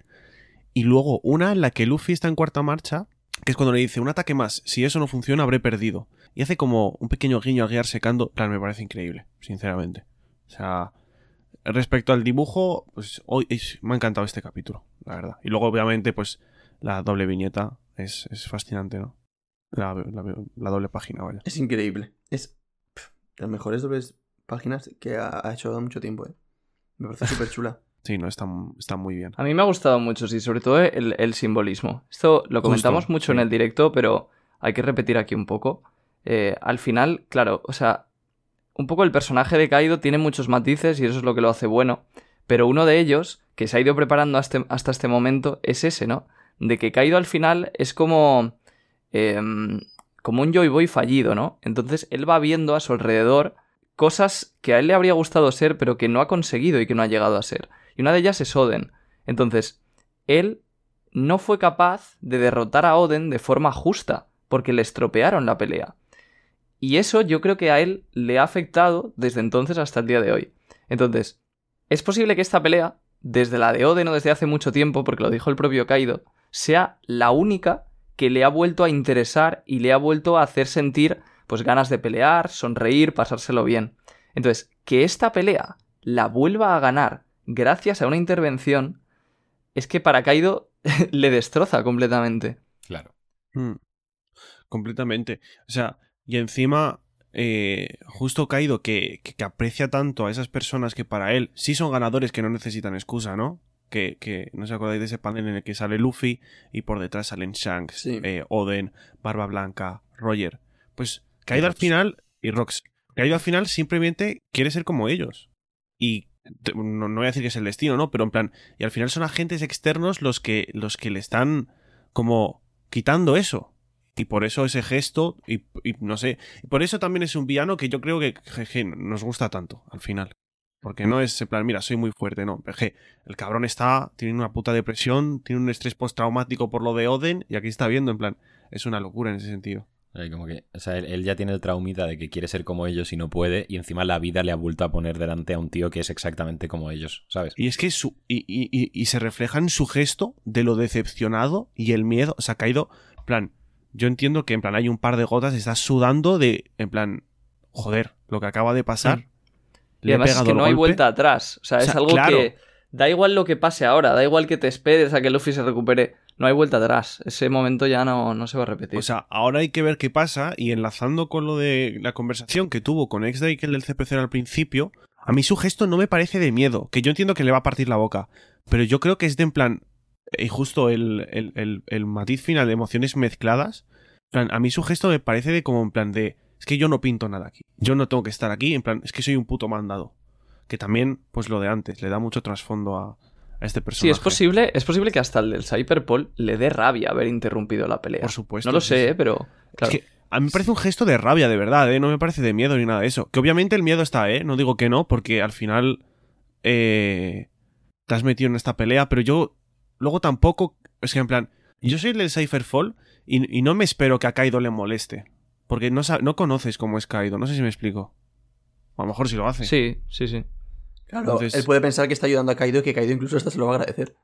Y luego una en la que Luffy está en cuarta marcha, que es cuando le dice un ataque más, si eso no funciona habré perdido. Y hace como un pequeño guiño al guiar secando. Plan, me parece increíble, sinceramente. O sea, respecto al dibujo, pues hoy me ha encantado este capítulo, la verdad. Y luego, obviamente, pues la doble viñeta es, es fascinante, ¿no? La, la- la doble página, vaya. Es increíble. Es de las mejores dobles páginas que ha, ha hecho mucho tiempo, ¿eh? Me parece súper chula. Sí, no, está, está muy bien. A mí me ha gustado mucho, sí, sobre todo el, el simbolismo. Esto lo comentamos Justo, mucho en el directo, pero hay que repetir aquí un poco. Eh, al final, claro, o sea, un poco el personaje de Kaido tiene muchos matices y eso es lo que lo hace bueno. Pero uno de ellos, que se ha ido preparando hasta, hasta este momento, es ese, ¿no? De que Kaido al final es como. Em, como un Joy Boy fallido, ¿no? Entonces él va viendo a su alrededor cosas que a él le habría gustado ser, pero que no ha conseguido y que no ha llegado a ser. Y una de ellas es Oden. Entonces, él no fue capaz de derrotar a Oden de forma justa, porque le estropearon la pelea. Y eso yo creo que a él le ha afectado desde entonces hasta el día de hoy. Entonces, es posible que esta pelea, desde la de Oden o desde hace mucho tiempo, porque lo dijo el propio Kaido, sea la única que le ha vuelto a interesar y le ha vuelto a hacer sentir pues ganas de pelear, sonreír, pasárselo bien. Entonces, que esta pelea la vuelva a ganar gracias a una intervención es que para Kaido le destroza completamente. Claro. Mm. Completamente. O sea, y encima, eh, justo Kaido, que, que, que aprecia tanto a esas personas que para él sí son ganadores que no necesitan excusa, ¿no? Que, que no os acordáis de ese panel en el que sale Luffy y por detrás salen Shanks, Sí. eh, Oden, Barba Blanca, Roger. Pues Kaido al final, y Rox, Kaido al final simplemente quiere ser como ellos. Y no, no voy a decir que es el destino, ¿no? Pero en plan, y al final son agentes externos los que, los que le están como quitando eso. Y por eso ese gesto, y, y no sé, y por eso también es un villano que yo creo que nos gusta tanto al final. Porque no es en plan, mira, soy muy fuerte, no. Jeje, el cabrón está, tiene una puta depresión, tiene un estrés postraumático por lo de Oden, y aquí está viendo, en plan, es una locura en ese sentido. Como que, o sea, él, él ya tiene el traumita de que quiere ser como ellos y no puede, y encima la vida le ha vuelto a poner delante a un tío que es exactamente como ellos, ¿sabes? Y es que su, y, y- y- y se refleja en su gesto de lo decepcionado y el miedo. O sea, ha caído. En plan, yo entiendo que en plan hay un par de gotas, estás sudando de. En plan, joder, lo que acaba de pasar. Le he además es que no hay vuelta atrás. O sea, O es algo claro. que da igual lo que pase ahora, da igual que te esperes a que Luffy se recupere. No hay vuelta atrás. Ese momento ya no, no se va a repetir. O sea, ahora hay que ver qué pasa. Y enlazando con lo de la conversación que tuvo con ex que el del CPC al principio, a mí su gesto no me parece de miedo. Que yo entiendo que le va a partir la boca. Pero yo creo que es de en plan. Y justo el, el, el- el matiz final de emociones mezcladas. Plan, a mí su gesto me parece de como en plan de. Es que yo no pinto nada aquí. Yo no tengo que estar aquí. En plan, es que soy un puto mandado. Que también, pues lo de antes, le da mucho trasfondo a, a este personaje. sí, es posible, es posible que hasta el del Cyberpol le dé rabia haber interrumpido la pelea. Por supuesto. no lo sé, pero. Claro. Es que a mí me parece un gesto de rabia, de verdad, ¿eh? No me parece de miedo ni nada de eso. Que obviamente el miedo está, ¿eh? No digo que no, porque al final eh, te has metido en esta pelea, pero yo luego tampoco... Es que en plan, yo soy el del Cypherfall y, y no me espero que a Kaido le moleste. Porque no, no conoces cómo es Kaido, no sé si me explico. O a lo mejor sí lo hace. Sí, sí, sí. Claro, Entonces- él puede pensar que está ayudando a Kaido y que Kaido incluso hasta se lo va a agradecer.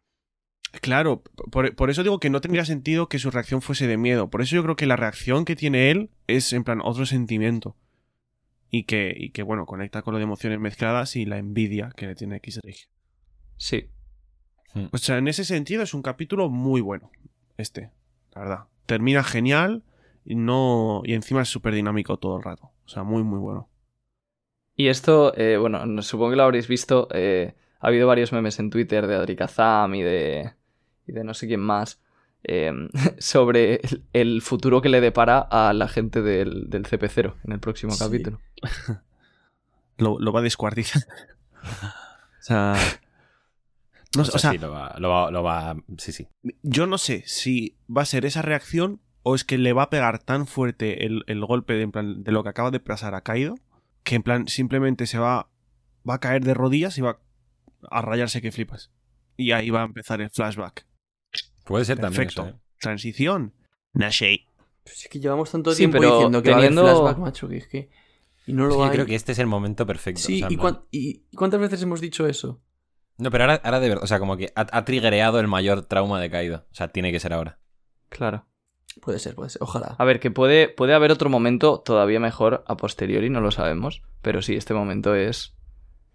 Claro, por, por eso digo que no tendría sentido que su reacción fuese de miedo. Por eso yo creo que la reacción que tiene él es en plan otro sentimiento. Y que, y que bueno, conecta con lo de emociones mezcladas y la envidia que le tiene X-Drake. Sí. O sea, en ese sentido es un capítulo muy bueno. Este, la verdad. Termina genial y no. Y encima es súper dinámico todo el rato. O sea, muy, muy bueno. Y esto, eh, bueno, no- supongo que lo habréis visto. eh, ha habido varios memes en Twitter de Adri Kazam y de, y de no sé quién más eh, sobre el, el futuro que le depara a la gente del, del CP0 en el próximo Sí. capítulo. Lo, lo va a descuartizar. o sea. No, o sea, o sea, sí, lo va, lo va, lo va- Sí, sí. yo no sé si va a ser esa reacción o es que le va a pegar tan fuerte el, el golpe de, en plan, de lo que acaba de pasar a Kaido que en plan simplemente se va, va a caer de rodillas y va a rayarse que flipas. Y ahí va a empezar el flashback. Puede ser también eso, ¿eh? Transición. Nashei. Pues es que llevamos tanto Sí, tiempo pero diciendo que teniendo- va a haber flashback, macho, que es que... Y no lo Es que yo hay. creo que este es el momento perfecto. Sí, o sea, ¿y, en cuán- plan- y- y cuántas veces hemos dicho eso? No, pero ahora, ahora de verdad, o sea, como que ha, ha triggereado el mayor trauma de Kaido. O sea, tiene que ser ahora. Claro. Puede ser, puede ser. Ojalá. A ver, que puede, puede haber otro momento todavía mejor a posteriori, no lo sabemos. Pero sí, este momento es.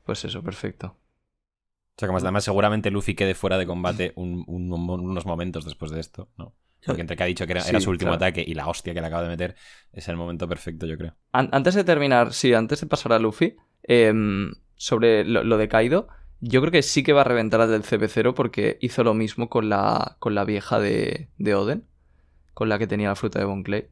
Pues eso, perfecto. O sea, como además seguramente Luffy quede fuera de combate un- un- unos momentos después de esto, ¿no? Porque entre que ha dicho que era, Sí, era su último claro. ataque y la hostia que le acaba de meter, es el momento perfecto, yo creo. An- antes de terminar, sí, antes de pasar a Luffy, em, sobre lo, lo de Kaido, yo creo que sí que va a reventar al del CP0 porque hizo lo mismo con la, con la vieja de, de Oden, con la que tenía la fruta de Bon Clay.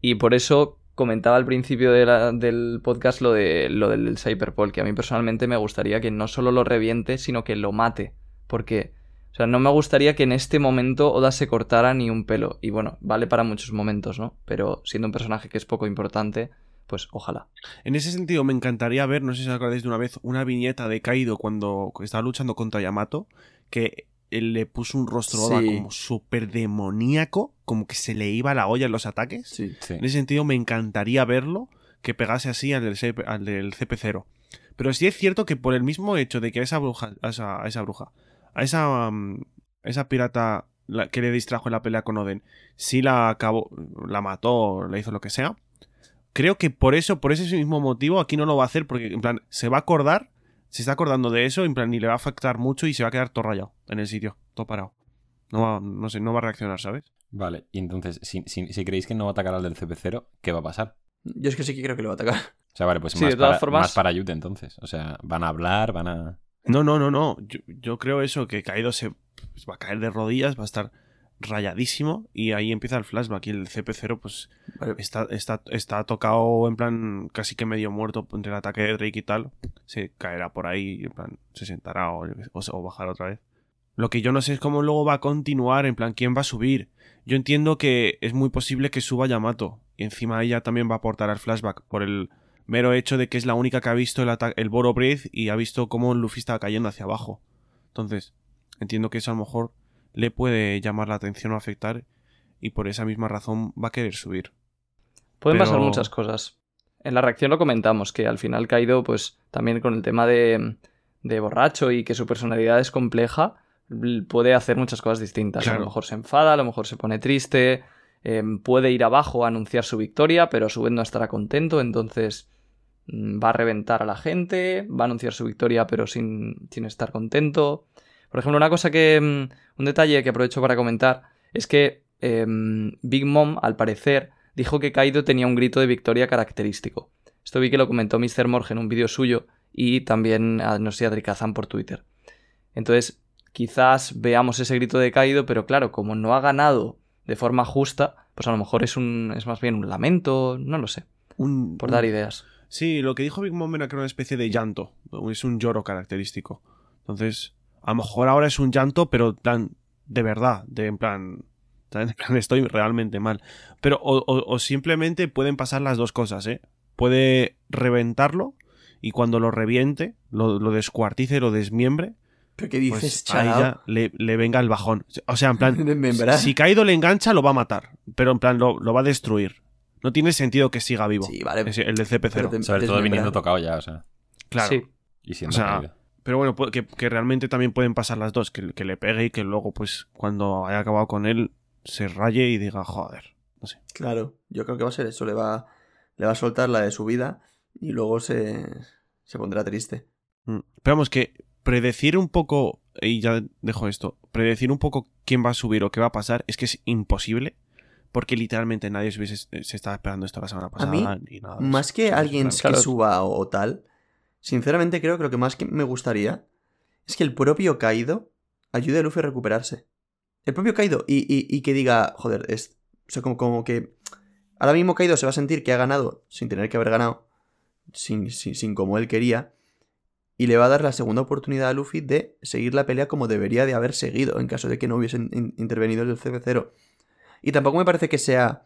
Y por eso comentaba al principio del podcast lo, de, lo del Cyberpol, que a mí personalmente me gustaría que no solo lo reviente, sino que lo mate. Porque, o sea, no me gustaría que en este momento Oda se cortara ni un pelo. Y bueno, vale para muchos momentos, ¿no? Pero siendo un personaje que es poco importante, pues ojalá. En ese sentido, me encantaría ver, no sé si os acordáis de una vez, una viñeta de Kaido cuando estaba luchando contra Yamato, que él le puso un rostro Sí. como súper demoníaco, como que se le iba la olla en los ataques. Sí. Sí. En ese sentido, me encantaría verlo que pegase así al del, CP, al del CP0. Pero sí es cierto que por el mismo hecho de que a esa bruja, a esa, a esa bruja, a esa, mm, esa pirata la- que le distrajo en la pelea con Oden, sí la acabó, la mató, le hizo lo que sea. Creo que por eso, por ese mismo motivo, aquí no lo va a hacer, porque en plan, se va a acordar, se está acordando de eso, en plan, ni le va a afectar mucho y se va a quedar todo rayado en el sitio, todo parado. No va, no sé, no va a reaccionar, ¿sabes? Vale, y entonces, si, si- si creéis que no va a atacar al del CP0, ¿qué va a pasar? Yo es que sí que creo que le va a atacar. O sea, vale, pues Sí, más, de todas para, formas- más para Yute entonces. O sea, van a hablar, van a... No, no, no, no. Yo, yo creo eso, que Kaido se pues, va a caer de rodillas, va a estar rayadísimo y ahí empieza el flashback y el CP0 pues Vale. está, está, está tocado en plan casi que medio muerto entre el ataque de Drake y tal. Se caerá por ahí, en plan se sentará o, o, o bajará otra vez. Lo que yo no sé es cómo luego va a continuar, en plan quién va a subir. Yo entiendo que es muy posible que suba Yamato y encima ella también va a aportar al flashback por el mero hecho de que es la única que ha visto el, el Boro Breath y ha visto cómo Luffy estaba cayendo hacia abajo. Entonces, entiendo que eso a lo mejor le puede llamar la atención o afectar y por esa misma razón va a querer subir. Pueden Pero- pasar muchas cosas. En la reacción lo comentamos, que al final Kaido, pues también con el tema de, de borracho y que su personalidad es compleja, puede hacer muchas cosas distintas. A lo mejor se enfada, a lo mejor se pone triste, em, puede ir abajo a anunciar su victoria, pero a su vez no estará contento, entonces mm, va a reventar a la gente, va a anunciar su victoria pero sin, sin estar contento. Por ejemplo, una cosa que... mm, un detalle que aprovecho para comentar es que em, Big Mom, al parecer, dijo que Kaido tenía un grito de victoria característico. Esto vi que lo comentó Mr. Morge en un vídeo suyo y también a no sé, a Drikazan por Twitter. Entonces, quizás veamos ese grito de Kaido, pero claro, como no ha ganado de forma justa, pues a lo mejor es un es más bien un lamento, no lo sé, Un, por un- dar ideas. Sí, lo que dijo Big Mom era que era una especie de llanto. Es un lloro característico. Entonces, a lo mejor ahora es un llanto, pero tan de verdad, de en plan, ¿sabes? En plan, estoy realmente mal. Pero o, o- o simplemente pueden pasar las dos cosas, ¿eh? Puede reventarlo y cuando lo reviente, lo, lo descuartice, lo desmiembre, ¿Pero qué dices, pues ahí ya le, le venga el bajón. O sea, en plan, Desmembrar. si Kaido le engancha, lo va a matar. Pero en plan, lo, lo va a destruir. No tiene sentido que siga vivo. Sí, vale. El del CP0. Pero te- Sobre todo viniendo tocado ya, o sea. Claro. Sí, Y siendo O sea, caído. Pero bueno, que, que realmente también pueden pasar las dos. Que, que le pegue y que luego, pues, cuando haya acabado con él, se raye y diga, joder. No sé. Claro, yo creo que va a ser eso. Le va, le va a soltar la de su vida y luego se, se pondrá triste. Mm. Pero vamos, que predecir un poco, y ya dejo esto, predecir un poco quién va a subir o qué va a pasar es que es imposible. Porque literalmente nadie se, hubiese- se estaba esperando esto la semana pasada. mí, nada. Más que alguien que suba o, o tal, sinceramente creo que lo que más que me gustaría es que el propio Kaido ayude a Luffy a recuperarse. El propio Kaido y, y- que diga, joder, es o sea, como, como que ahora mismo Kaido se va a sentir que ha ganado sin tener que haber ganado, sin, sin, como él quería, y le va a dar la segunda oportunidad a Luffy de seguir la pelea como debería de haber seguido en caso de que no hubiesen in- intervenido el CP0. Y tampoco me parece que sea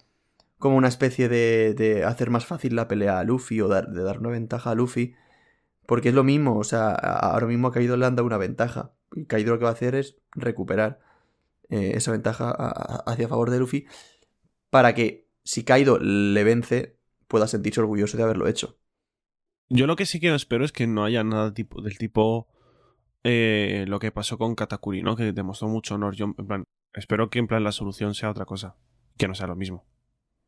como una especie de, de hacer más fácil la pelea a Luffy o dar, de dar una ventaja a Luffy. Porque es lo mismo, o sea, a- ahora mismo a Kaido le han dado una ventaja. Y Kaido lo que va a hacer es recuperar eh, esa ventaja a- a- hacia favor de Luffy para que si Kaido le vence pueda sentirse orgulloso de haberlo hecho. Yo lo que sí que espero es que no haya nada tipo, del tipo eh, lo que pasó con Katakuri, ¿no? Que demostró mucho honor. Yo, en plan, espero que en plan la solución sea otra cosa. Que no sea lo mismo.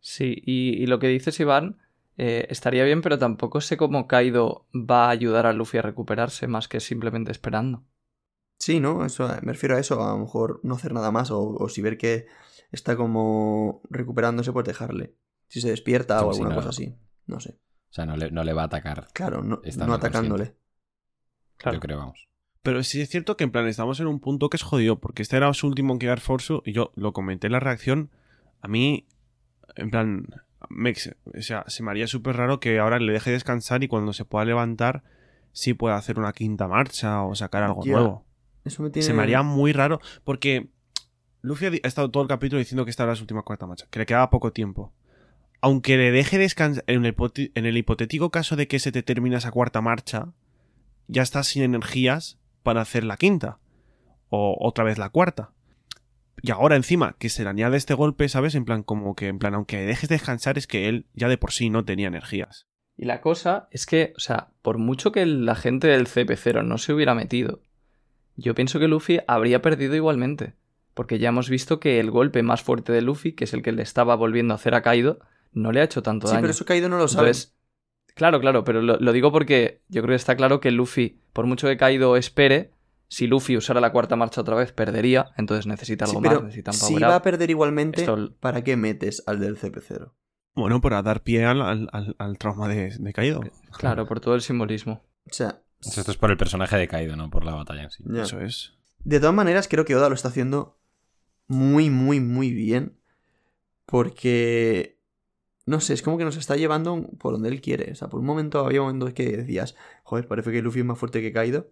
sí, y, y lo que dices Iván eh, estaría bien, pero tampoco sé cómo Kaido va a ayudar a Luffy a recuperarse más que simplemente esperando. Sí, ¿no? Eso, me refiero a eso, a lo mejor no hacer nada más o, o si ver que está como recuperándose, pues dejarle. Si se despierta o si alguna no- cosa así. No sé. O sea, no le, no le va a atacar. Claro, no, Está no atacándole. Claro. Yo creo, vamos. Pero sí es cierto que en plan estamos en un punto que es jodido, porque este era su último Gear Force y yo lo comenté en la reacción. A mí, en plan, me o sea, se me haría súper raro que ahora le deje descansar y cuando se pueda levantar sí pueda hacer una quinta marcha o sacar algo nuevo. Eso me tiene... Se me haría muy raro porque Luffy ha estado todo el capítulo diciendo que esta era su última cuarta marcha, que le quedaba poco tiempo. Aunque le deje descansar, en el, en el hipotético caso de que se te termine esa cuarta marcha, ya estás sin energías para hacer la quinta. O otra vez la cuarta. Y ahora encima, que se le añade este golpe, ¿sabes? En plan, como que, en plan, aunque dejes descansar, es que él ya de por sí no tenía energías. Y la cosa es que, o sea, por mucho que la gente del CP0 no se hubiera metido, yo pienso que Luffy habría perdido igualmente. Porque ya hemos visto que el golpe más fuerte de Luffy, que es el que le estaba volviendo a hacer a Kaido, no le ha hecho tanto Sí, daño. pero eso Kaido no lo sabe. Entonces, claro, claro, pero lo, lo digo porque yo creo que está claro que Luffy, por mucho que Kaido espere, si Luffy usara la cuarta marcha otra vez, perdería. Entonces necesita algo Sí, pero más, necesita un si va a perder igualmente, Esto- ¿para qué metes al del CP0? Bueno, para dar pie al, al- al- al trauma de, de Kaido. Claro, por todo el simbolismo. O sea, Esto es por el personaje de Kaido, no por la batalla en sí. ya. Eso es. De todas maneras, creo que Oda lo está haciendo muy, muy, muy bien. Porque. No sé, es como que nos está llevando por donde él quiere. O sea, por un momento había momentos que decías, joder, parece que Luffy es más fuerte que Kaido.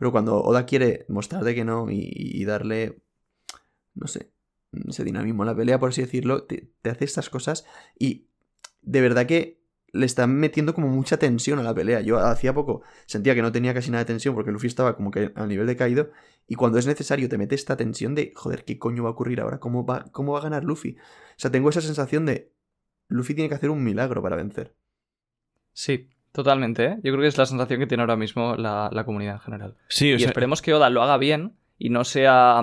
Pero cuando Oda quiere mostrarte que no y, darle. No sé. Ese dinamismo a la pelea, por así decirlo, te, hace estas cosas. Y de verdad que le están metiendo como mucha tensión a la pelea. Yo hacía poco sentía que no tenía casi nada de tensión porque Luffy estaba como que al nivel de Kaido. Y cuando es necesario te mete esta tensión de, joder, ¿qué coño va a ocurrir ahora? ¿Cómo va, cómo va a ganar Luffy? O sea, tengo esa sensación de, Luffy tiene que hacer un milagro para vencer. Sí, totalmente, ¿eh? Yo creo que es la sensación que tiene ahora mismo la, la comunidad en general. Sí, o y sea, esperemos que Oda lo haga bien y no sea.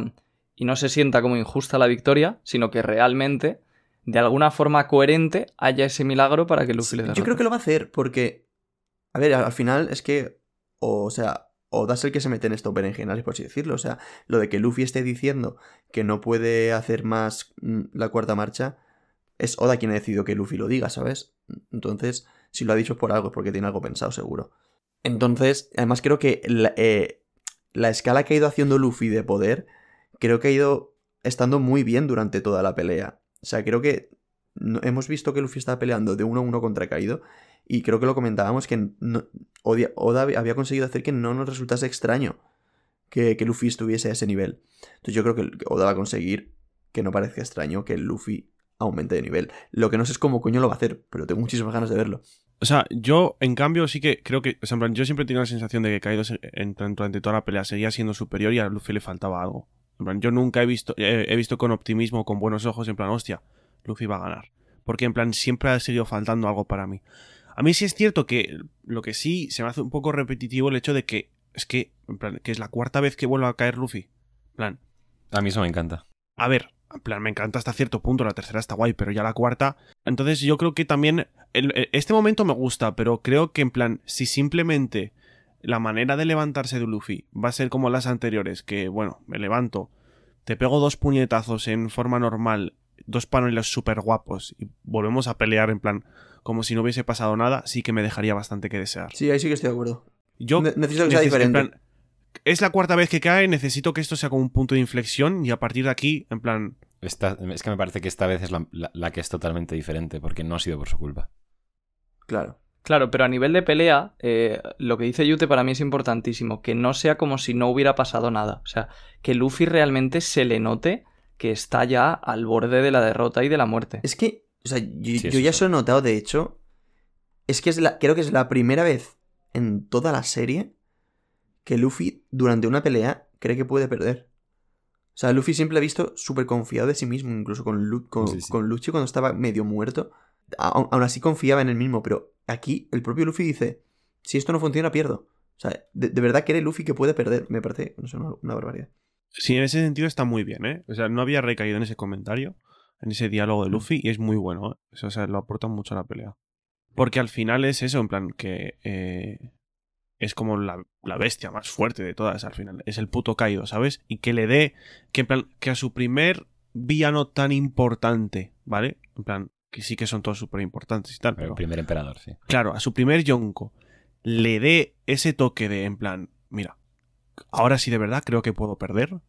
y no se sienta como injusta la victoria, sino que realmente, de alguna forma coherente, haya ese milagro para que Luffy le Yo derrote. creo que lo va a hacer porque, a ver, al al final es que, o, sea, Oda es el que se mete en esto berenjenales, por así decirlo. O sea, lo de que Luffy esté diciendo que no puede hacer más mm, la cuarta marcha, es Oda quien ha decidido que Luffy lo diga, ¿sabes? Entonces, si lo ha dicho por algo, es porque tiene algo pensado, seguro. Entonces, además creo que la, eh, la escala que ha ido haciendo Luffy de poder, creo que ha ido estando muy bien durante toda la pelea. O sea, creo que hemos visto que Luffy estaba peleando de uno a uno contra Kaido. Y creo que lo comentábamos que no- Oda había conseguido hacer que no nos resultase extraño que, que Luffy estuviese a ese nivel. Entonces yo creo que Oda va a conseguir que no parezca extraño que Luffy aumente de nivel. Lo que no sé es cómo coño lo va a hacer, pero tengo muchísimas ganas de verlo. O sea, yo en cambio sí que creo que, o sea, en plan, yo siempre tengo la sensación de que Kaido se- en- durante toda la pelea seguía siendo superior y a Luffy le faltaba algo. En plan, yo nunca he visto, he, he visto con optimismo, con buenos ojos, en plan, hostia, Luffy va a ganar. Porque en plan, siempre ha seguido faltando algo para mí. A mí sí es cierto que lo que sí se me hace un poco repetitivo el hecho de que es que, en plan, que es la cuarta vez que vuelve a caer Luffy. En plan, A mí eso me encanta. a ver, en plan, me encanta hasta cierto punto, la tercera está guay, pero ya la cuarta. Entonces yo creo que también. el- el- este momento me gusta, pero creo que en plan, si simplemente la manera de levantarse de Luffy va a ser como las anteriores, que bueno, me levanto, te pego dos puñetazos en forma normal, dos paneles súper guapos y volvemos a pelear en plan como si no hubiese pasado nada, sí que me dejaría bastante que desear. Sí, ahí sí que estoy de acuerdo. Yo Ne- necesito que sea neces- en diferente. plan, es la cuarta vez que cae, necesito que esto sea como un punto de inflexión y a partir de aquí, en plan, Esta- es que me parece que esta vez es la, la- la que es totalmente diferente, porque no ha sido por su culpa. Claro. Claro, pero a nivel de pelea, eh, lo que dice Yute para mí es importantísimo, que no sea como si no hubiera pasado nada. O sea, que Luffy realmente se le note que está ya al borde de la derrota y de la muerte. Es que, o sea, yo, Sí, yo eso ya eso he notado, de hecho. Es que es la, creo que es la primera vez en toda la serie que Luffy, durante una pelea, cree que puede perder. O sea, Luffy siempre ha visto súper confiado de sí mismo, incluso con, Lu- con, Sí, sí. con Luchi cuando estaba medio muerto. Aún, aún así confiaba en él mismo, pero aquí el propio Luffy dice, si esto no funciona, pierdo. O sea, de, de verdad cree Luffy que puede perder. Me parece, no sé, una, una barbaridad. Sí, en ese sentido está muy bien, ¿eh? O sea, no había recaído en ese comentario, en ese diálogo de Luffy, y es muy bueno, ¿eh? O sea, lo aporta mucho a la pelea. Porque al final es eso, en plan, que eh, es como la, la bestia más fuerte de todas, al final. Es el puto Kaido, ¿sabes? Y que le dé, que en plan, que a su primer villano tan importante, ¿vale? En plan, que sí que son todos súper importantes y tal, El pero primer emperador, sí. claro, a su primer Yonko le dé ese toque de, en plan, mira, ahora sí de verdad creo que puedo perder.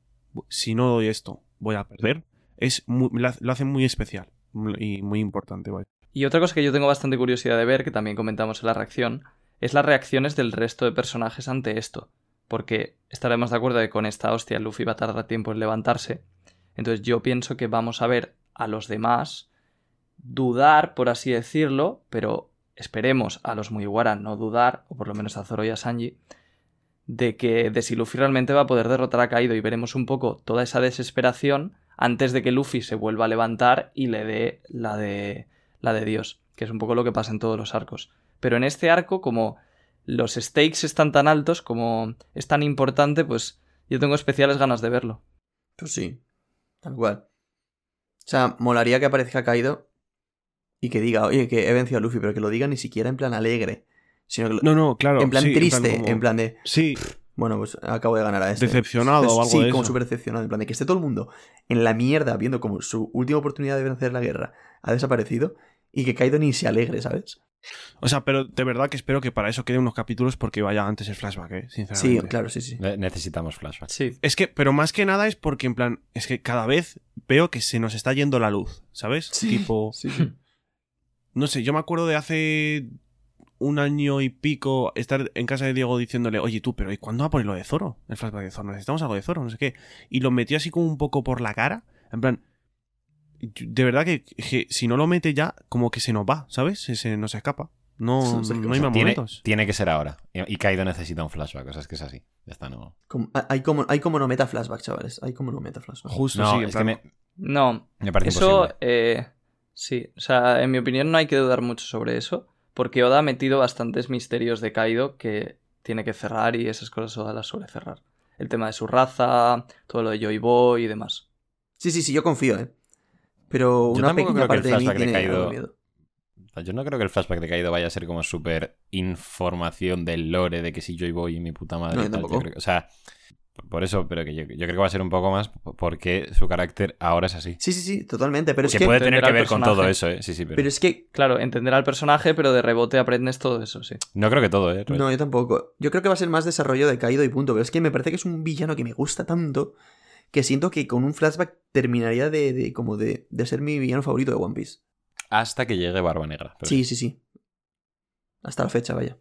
Si no doy esto, voy a perder. Es muy- lo hace- lo hace muy especial y muy importante, ¿vale? Y otra cosa que yo tengo bastante curiosidad de ver, que también comentamos en la reacción, es las reacciones del resto de personajes ante esto. Porque estaremos de acuerdo que con esta hostia Luffy va a tardar tiempo en levantarse. Entonces yo pienso que vamos a ver a los demás dudar, por así decirlo, pero esperemos a los Mugiwara no dudar, o por lo menos a Zoro y a Sanji, de que de si Luffy realmente va a poder derrotar a Kaido y veremos un poco toda esa desesperación antes de que Luffy se vuelva a levantar y le dé la de la de Dios, que es un poco lo que pasa en todos los arcos. Pero en este arco, como los stakes están tan altos, como es tan importante, pues yo tengo especiales ganas de verlo. Pues sí, tal cual. O sea, molaría que aparezca Kaido y que diga, oye, que he vencido a Luffy, pero que lo diga ni siquiera en plan alegre, sino que lo- No, no, claro. en plan sí, triste, como- en plan de, Sí, bueno, pues acabo de ganar a este. decepcionado o algo sí, de como súper decepcionado, en plan de que esté todo el mundo en la mierda viendo como su última oportunidad de vencer la guerra ha desaparecido y que Kaido ni se alegre, ¿sabes? O sea, pero de verdad que espero que para eso quede unos capítulos porque vaya antes el flashback, ¿eh? Sí, Sinceramente. claro, sí, sí. Ne- Necesitamos flashbacks. Sí. Es que, pero más que nada es porque, en plan, es que cada vez veo que se nos está yendo la luz, ¿sabes? Sí. Tipo, Sí, sí. no sé, yo me acuerdo de hace un año y pico estar en casa de Diego diciéndole, oye tú, pero ¿y cuándo va a poner lo de Zoro? El flashback de Zoro, necesitamos algo de Zoro, no sé qué. Y lo metió así como un poco por la cara, en plan, de verdad que, que si no lo mete ya, como que se nos va, ¿sabes? Se, se nos escapa. No, no hay más Tiene, momentos. tiene que ser ahora. Y y Kaido necesita un flashback, o sea, es que es así. Ya está, no. Como- hay, como, hay como no meta flashback, chavales. Hay como no meta flashback. Justo, No, sí, es que me, No, me parece eso, imposible. eh, sí, o sea, en mi opinión no hay que dudar mucho sobre eso, porque Oda ha metido bastantes misterios de Kaido que tiene que cerrar y esas cosas Oda las suele cerrar. El tema de su raza, todo lo de Joy Boy y demás. Sí, sí, sí, yo confío, ¿eh? Pero Yo una tampoco pequeña creo que el parte de mí flashback de tiene de miedo. Yo no creo que el flashback de Kaido vaya a ser como súper información del lore de que si Joy Boy y mi puta madre. No, yo tal. creo que- o sea, por eso, pero que yo, yo creo que va a ser un poco más porque su carácter ahora es así. Sí, sí, sí, totalmente. Pero es que que, puede tener que ver con todo eso, ¿eh? Sí, sí, pero, pero es que Claro, entender al personaje, pero de rebote aprendes todo eso, sí. no creo que todo, ¿eh? No, yo tampoco. Yo creo que va a ser más desarrollo de Kaido y punto. Pero es que me parece que es un villano que me gusta tanto que siento que con un flashback terminaría de, de- como de, de ser mi villano favorito de One Piece. Hasta que llegue Barba Negra. pero Sí, sí, sí. Hasta la fecha, vaya.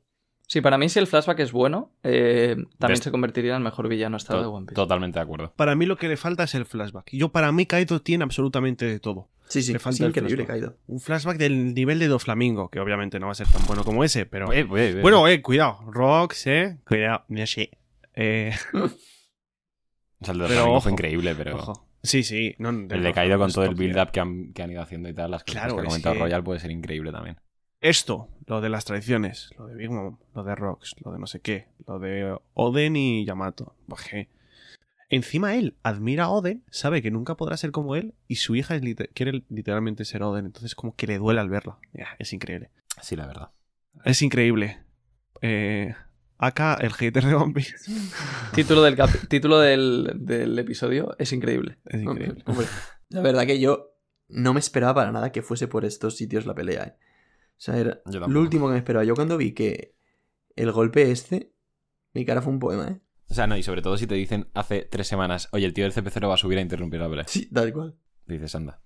Sí, para mí si el flashback es bueno, eh, también se convertiría en el mejor villano hasta ahora de to- One Piece. totalmente de acuerdo. Para mí lo que le falta es el flashback. Yo, para mí, Kaido tiene absolutamente de todo. Sí, sí, Le falta es el increíble flashback. Kaido. Un flashback del nivel de Doflamingo, que obviamente no va a ser tan bueno como ese, pero... Eh, eh, eh. Bueno, eh, cuidado. Rox, eh. Cuidado, mira, sí. Eh, O sea, el de pero ojo, fue increíble, pero ojo. Sí, sí. No, el de Kaido con todo el build-up que han, que han ido haciendo y tal, las cosas Claro, que ha comentado que- Royal puede ser increíble también. Esto, lo de las tradiciones, lo de Big Mom, lo de Rox, lo de no sé qué, lo de Oden y Yamato. Oje. Encima él admira a Oden, sabe que nunca podrá ser como él y su hija liter- quiere literalmente ser Oden, entonces como que le duele al verla. Ya, es increíble. Sí, la verdad. Es increíble. Eh, acá el hater de One Piece. Título, del, título del, del episodio es increíble. Es increíble. Hombre, la verdad que yo no me esperaba para nada que fuese por estos sitios la pelea, ¿eh? O sea, era Yo tampoco. lo último que me esperaba. Yo cuando vi que el golpe este, mi cara fue un poema, ¿eh? O sea, no, y sobre todo si te dicen hace tres semanas, oye, el tío del CP0 va a subir a interrumpir la pelea. Sí, tal cual. Dices, anda,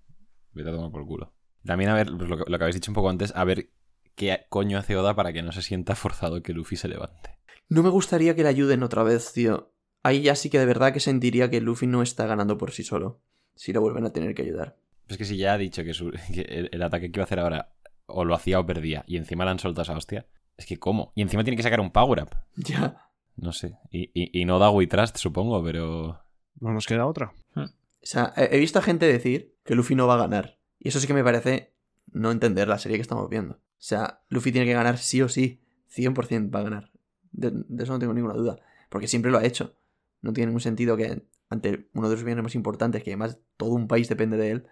vete a tomar por culo. También, a ver, pues lo, que, lo que habéis dicho un poco antes, a ver qué coño hace Oda para que no se sienta forzado que Luffy se levante. No me gustaría que le ayuden otra vez, tío. Ahí ya sí que de verdad que sentiría que Luffy no está ganando por sí solo. Si le vuelven a tener que ayudar. Pues que si ya ha dicho que, su- que el, el ataque que iba a hacer ahora o lo hacía o perdía y encima le han soltado esa hostia, es que ¿cómo? Y encima tiene que sacar un power up. Ya. No sé. Y, y, y no da We Trust, supongo, pero... No nos queda otra. O sea, he he visto a gente decir que Luffy no va a ganar. Y eso sí que me parece no entender la serie que estamos viendo. O sea, Luffy tiene que ganar sí o sí. 100% va a ganar. De, de eso no tengo ninguna duda. Porque siempre lo ha hecho. No tiene ningún sentido que ante uno de los bienes más importantes, que además todo un país depende de él,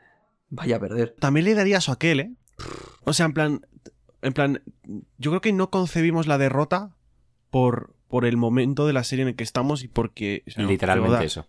vaya a perder. También le daría eso a aquel, ¿eh? O sea, en plan. En plan. Yo creo que no concebimos la derrota por, por el momento de la serie en el que estamos y porque. o sea, Literalmente Oda- eso.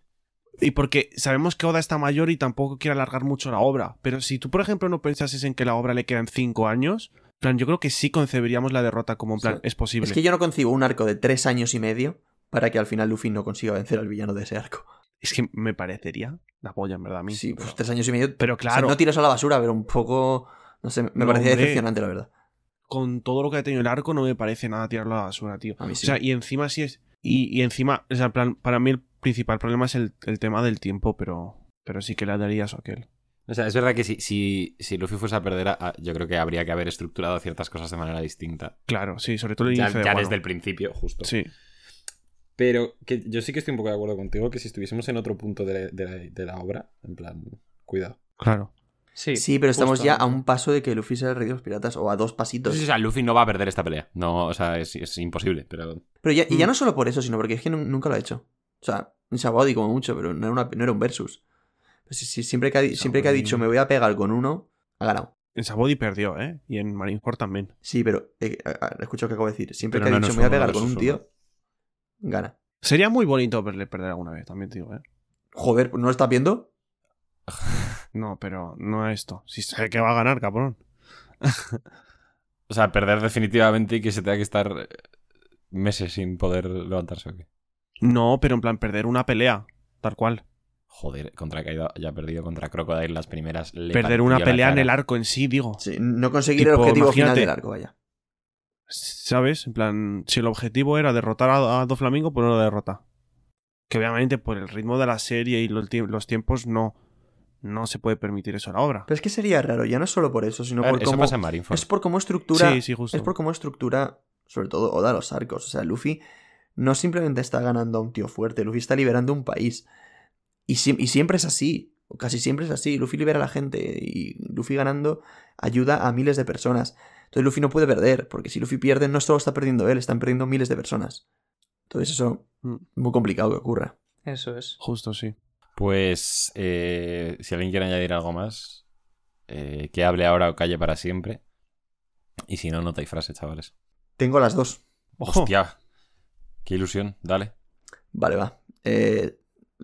Y porque sabemos que Oda está mayor y tampoco quiere alargar mucho la obra. Pero si tú, por ejemplo, no pensases en que la obra le quedan cinco años, en plan, yo creo que sí conceberíamos la derrota como en plan, Sí. es posible. Es que yo no concibo un arco de tres años y medio para que al final Luffy no consiga vencer al villano de ese arco. Es que me parecería la polla, en verdad, a mí. Sí, pues tres años y medio. pero o sea, claro, no tiros a la basura, pero un poco. No sé, me No, parecía hombre. decepcionante, la verdad. con todo lo que ha tenido el arco, no me parece nada tirarlo a la basura, tío. A mí sí. O sea, y encima sí es. Y, y encima, o sea, plan, para mí el principal problema es el, el tema del tiempo, pero, pero sí que le daría eso a aquel. O sea, es verdad que si, si, si Luffy fuese a perder, a- yo creo que habría que haber estructurado ciertas cosas de manera distinta. Claro, sí, sobre todo el Ya, inicio ya desde el principio, justo. Sí, Pero que yo sí que estoy un poco de acuerdo contigo que si estuviésemos en otro punto de, de la, de la obra, en plan, cuidado. claro. Sí, Sí, pero estamos justo. ya a un paso de que Luffy sea el rey de los piratas, o a dos pasitos. Entonces, o sea, Luffy no va a perder esta pelea. No, o sea, es, es imposible, pero... Pero ya, y ya Mm. no solo por eso, sino porque es que nu- nunca lo ha hecho. O sea, en Sabody como mucho, pero no era, una- no era un versus. Pues sí, sí, siempre, que ha, siempre que ha dicho me voy a pegar con uno, ha ganado. En Sabody perdió, ¿eh? Y en Marineford también. Sí, pero eh, lo que acabo de decir. Siempre Pero que ha dicho me voy a pegar con un tío, gana. Sería muy bonito verle perder alguna vez, también te digo, ¿eh? Joder, ¿no lo estás viendo? No, pero no a esto. Si sé que va a ganar, cabrón. O sea, perder definitivamente y que se tenga que estar eh, meses sin poder levantarse. ¿o qué? No, pero en plan, perder una pelea, tal cual. Joder, contra Kaido ya ha perdido contra Crocodile las primeras. le perder una pelea en el arco en sí, digo. Sí, no conseguir el objetivo final del arco, vaya. ¿Sabes? En plan, si el objetivo era derrotar a, a Doflamingo, pues no lo derrota. Que obviamente por el ritmo de la serie y los, tie- los tiempos no, no se puede permitir eso a la obra. Pero es que sería raro, ya no solo por eso, sino ver, por eso cómo... pasa en Marineford. Es por cómo estructura... Sí, sí, justo. Es por cómo estructura, sobre todo, Oda los arcos. O sea, Luffy no simplemente está ganando a un tío fuerte, Luffy está liberando un país. Y, siem- y siempre es así, o casi siempre es así. Luffy libera a la gente y Luffy ganando ayuda a miles de personas. Entonces Luffy no puede perder, porque si Luffy pierde no solo está perdiendo él, están perdiendo miles de personas. Entonces eso Mm. es muy complicado que ocurra. Eso es. Justo, sí. Pues eh, si alguien quiere añadir algo más, eh, que hable ahora o calle para siempre. Y si no, nota y frase, chavales. Tengo las dos. Ojo. Hostia, qué ilusión, dale. Vale, va. Eh,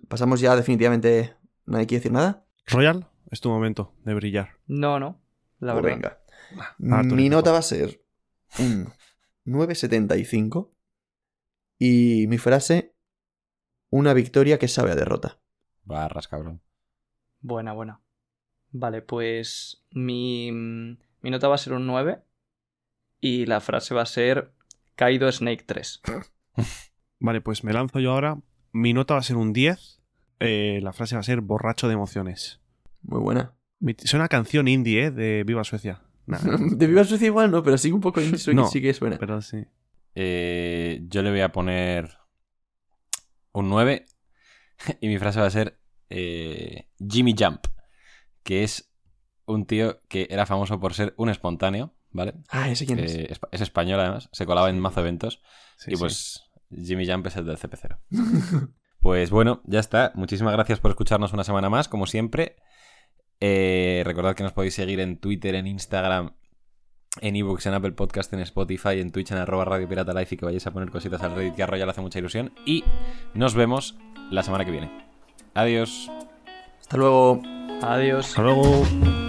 Pasamos ya definitivamente... ¿Nadie quiere decir nada? Royal, es tu momento de brillar. No, no. La Pues verdad. venga. Arthur, Mi nota va a ser un 9.75 y mi frase, una victoria que sabe a derrota. Barras, cabrón. Buena, buena. Vale, pues mi, mi nota va a ser un 9 y la frase va a ser Kaido Snake 3. Vale, pues me lanzo yo ahora. Mi nota va a ser un 10. Eh, la frase va a ser borracho de emociones. Muy buena. Es una canción indie, ¿eh? De Viva Suecia. Nah, De Viva Suecia igual no, pero sí un poco indie, No, sí que suena. pero sí. Eh, yo le voy a poner un 9 y mi frase va a ser eh, Jimmy Jump, que es un tío que era famoso por ser un espontáneo, ¿vale? Ah, ese quién es. Eh, es, es español además, se colaba en mazo eventos Sí, y sí. Jimmy Jump es el del CP0. Pues bueno, ya está. Muchísimas gracias por escucharnos una semana más, como siempre. Eh, recordad que nos podéis seguir en Twitter, en Instagram, en ebooks, en Apple Podcast, en Spotify, en Twitch, en arroba Radio Pirata Life y que vayáis a poner cositas al Reddit que a Royal hace mucha ilusión. Y nos vemos la semana que viene. Adiós. Hasta luego. Adiós. Hasta luego.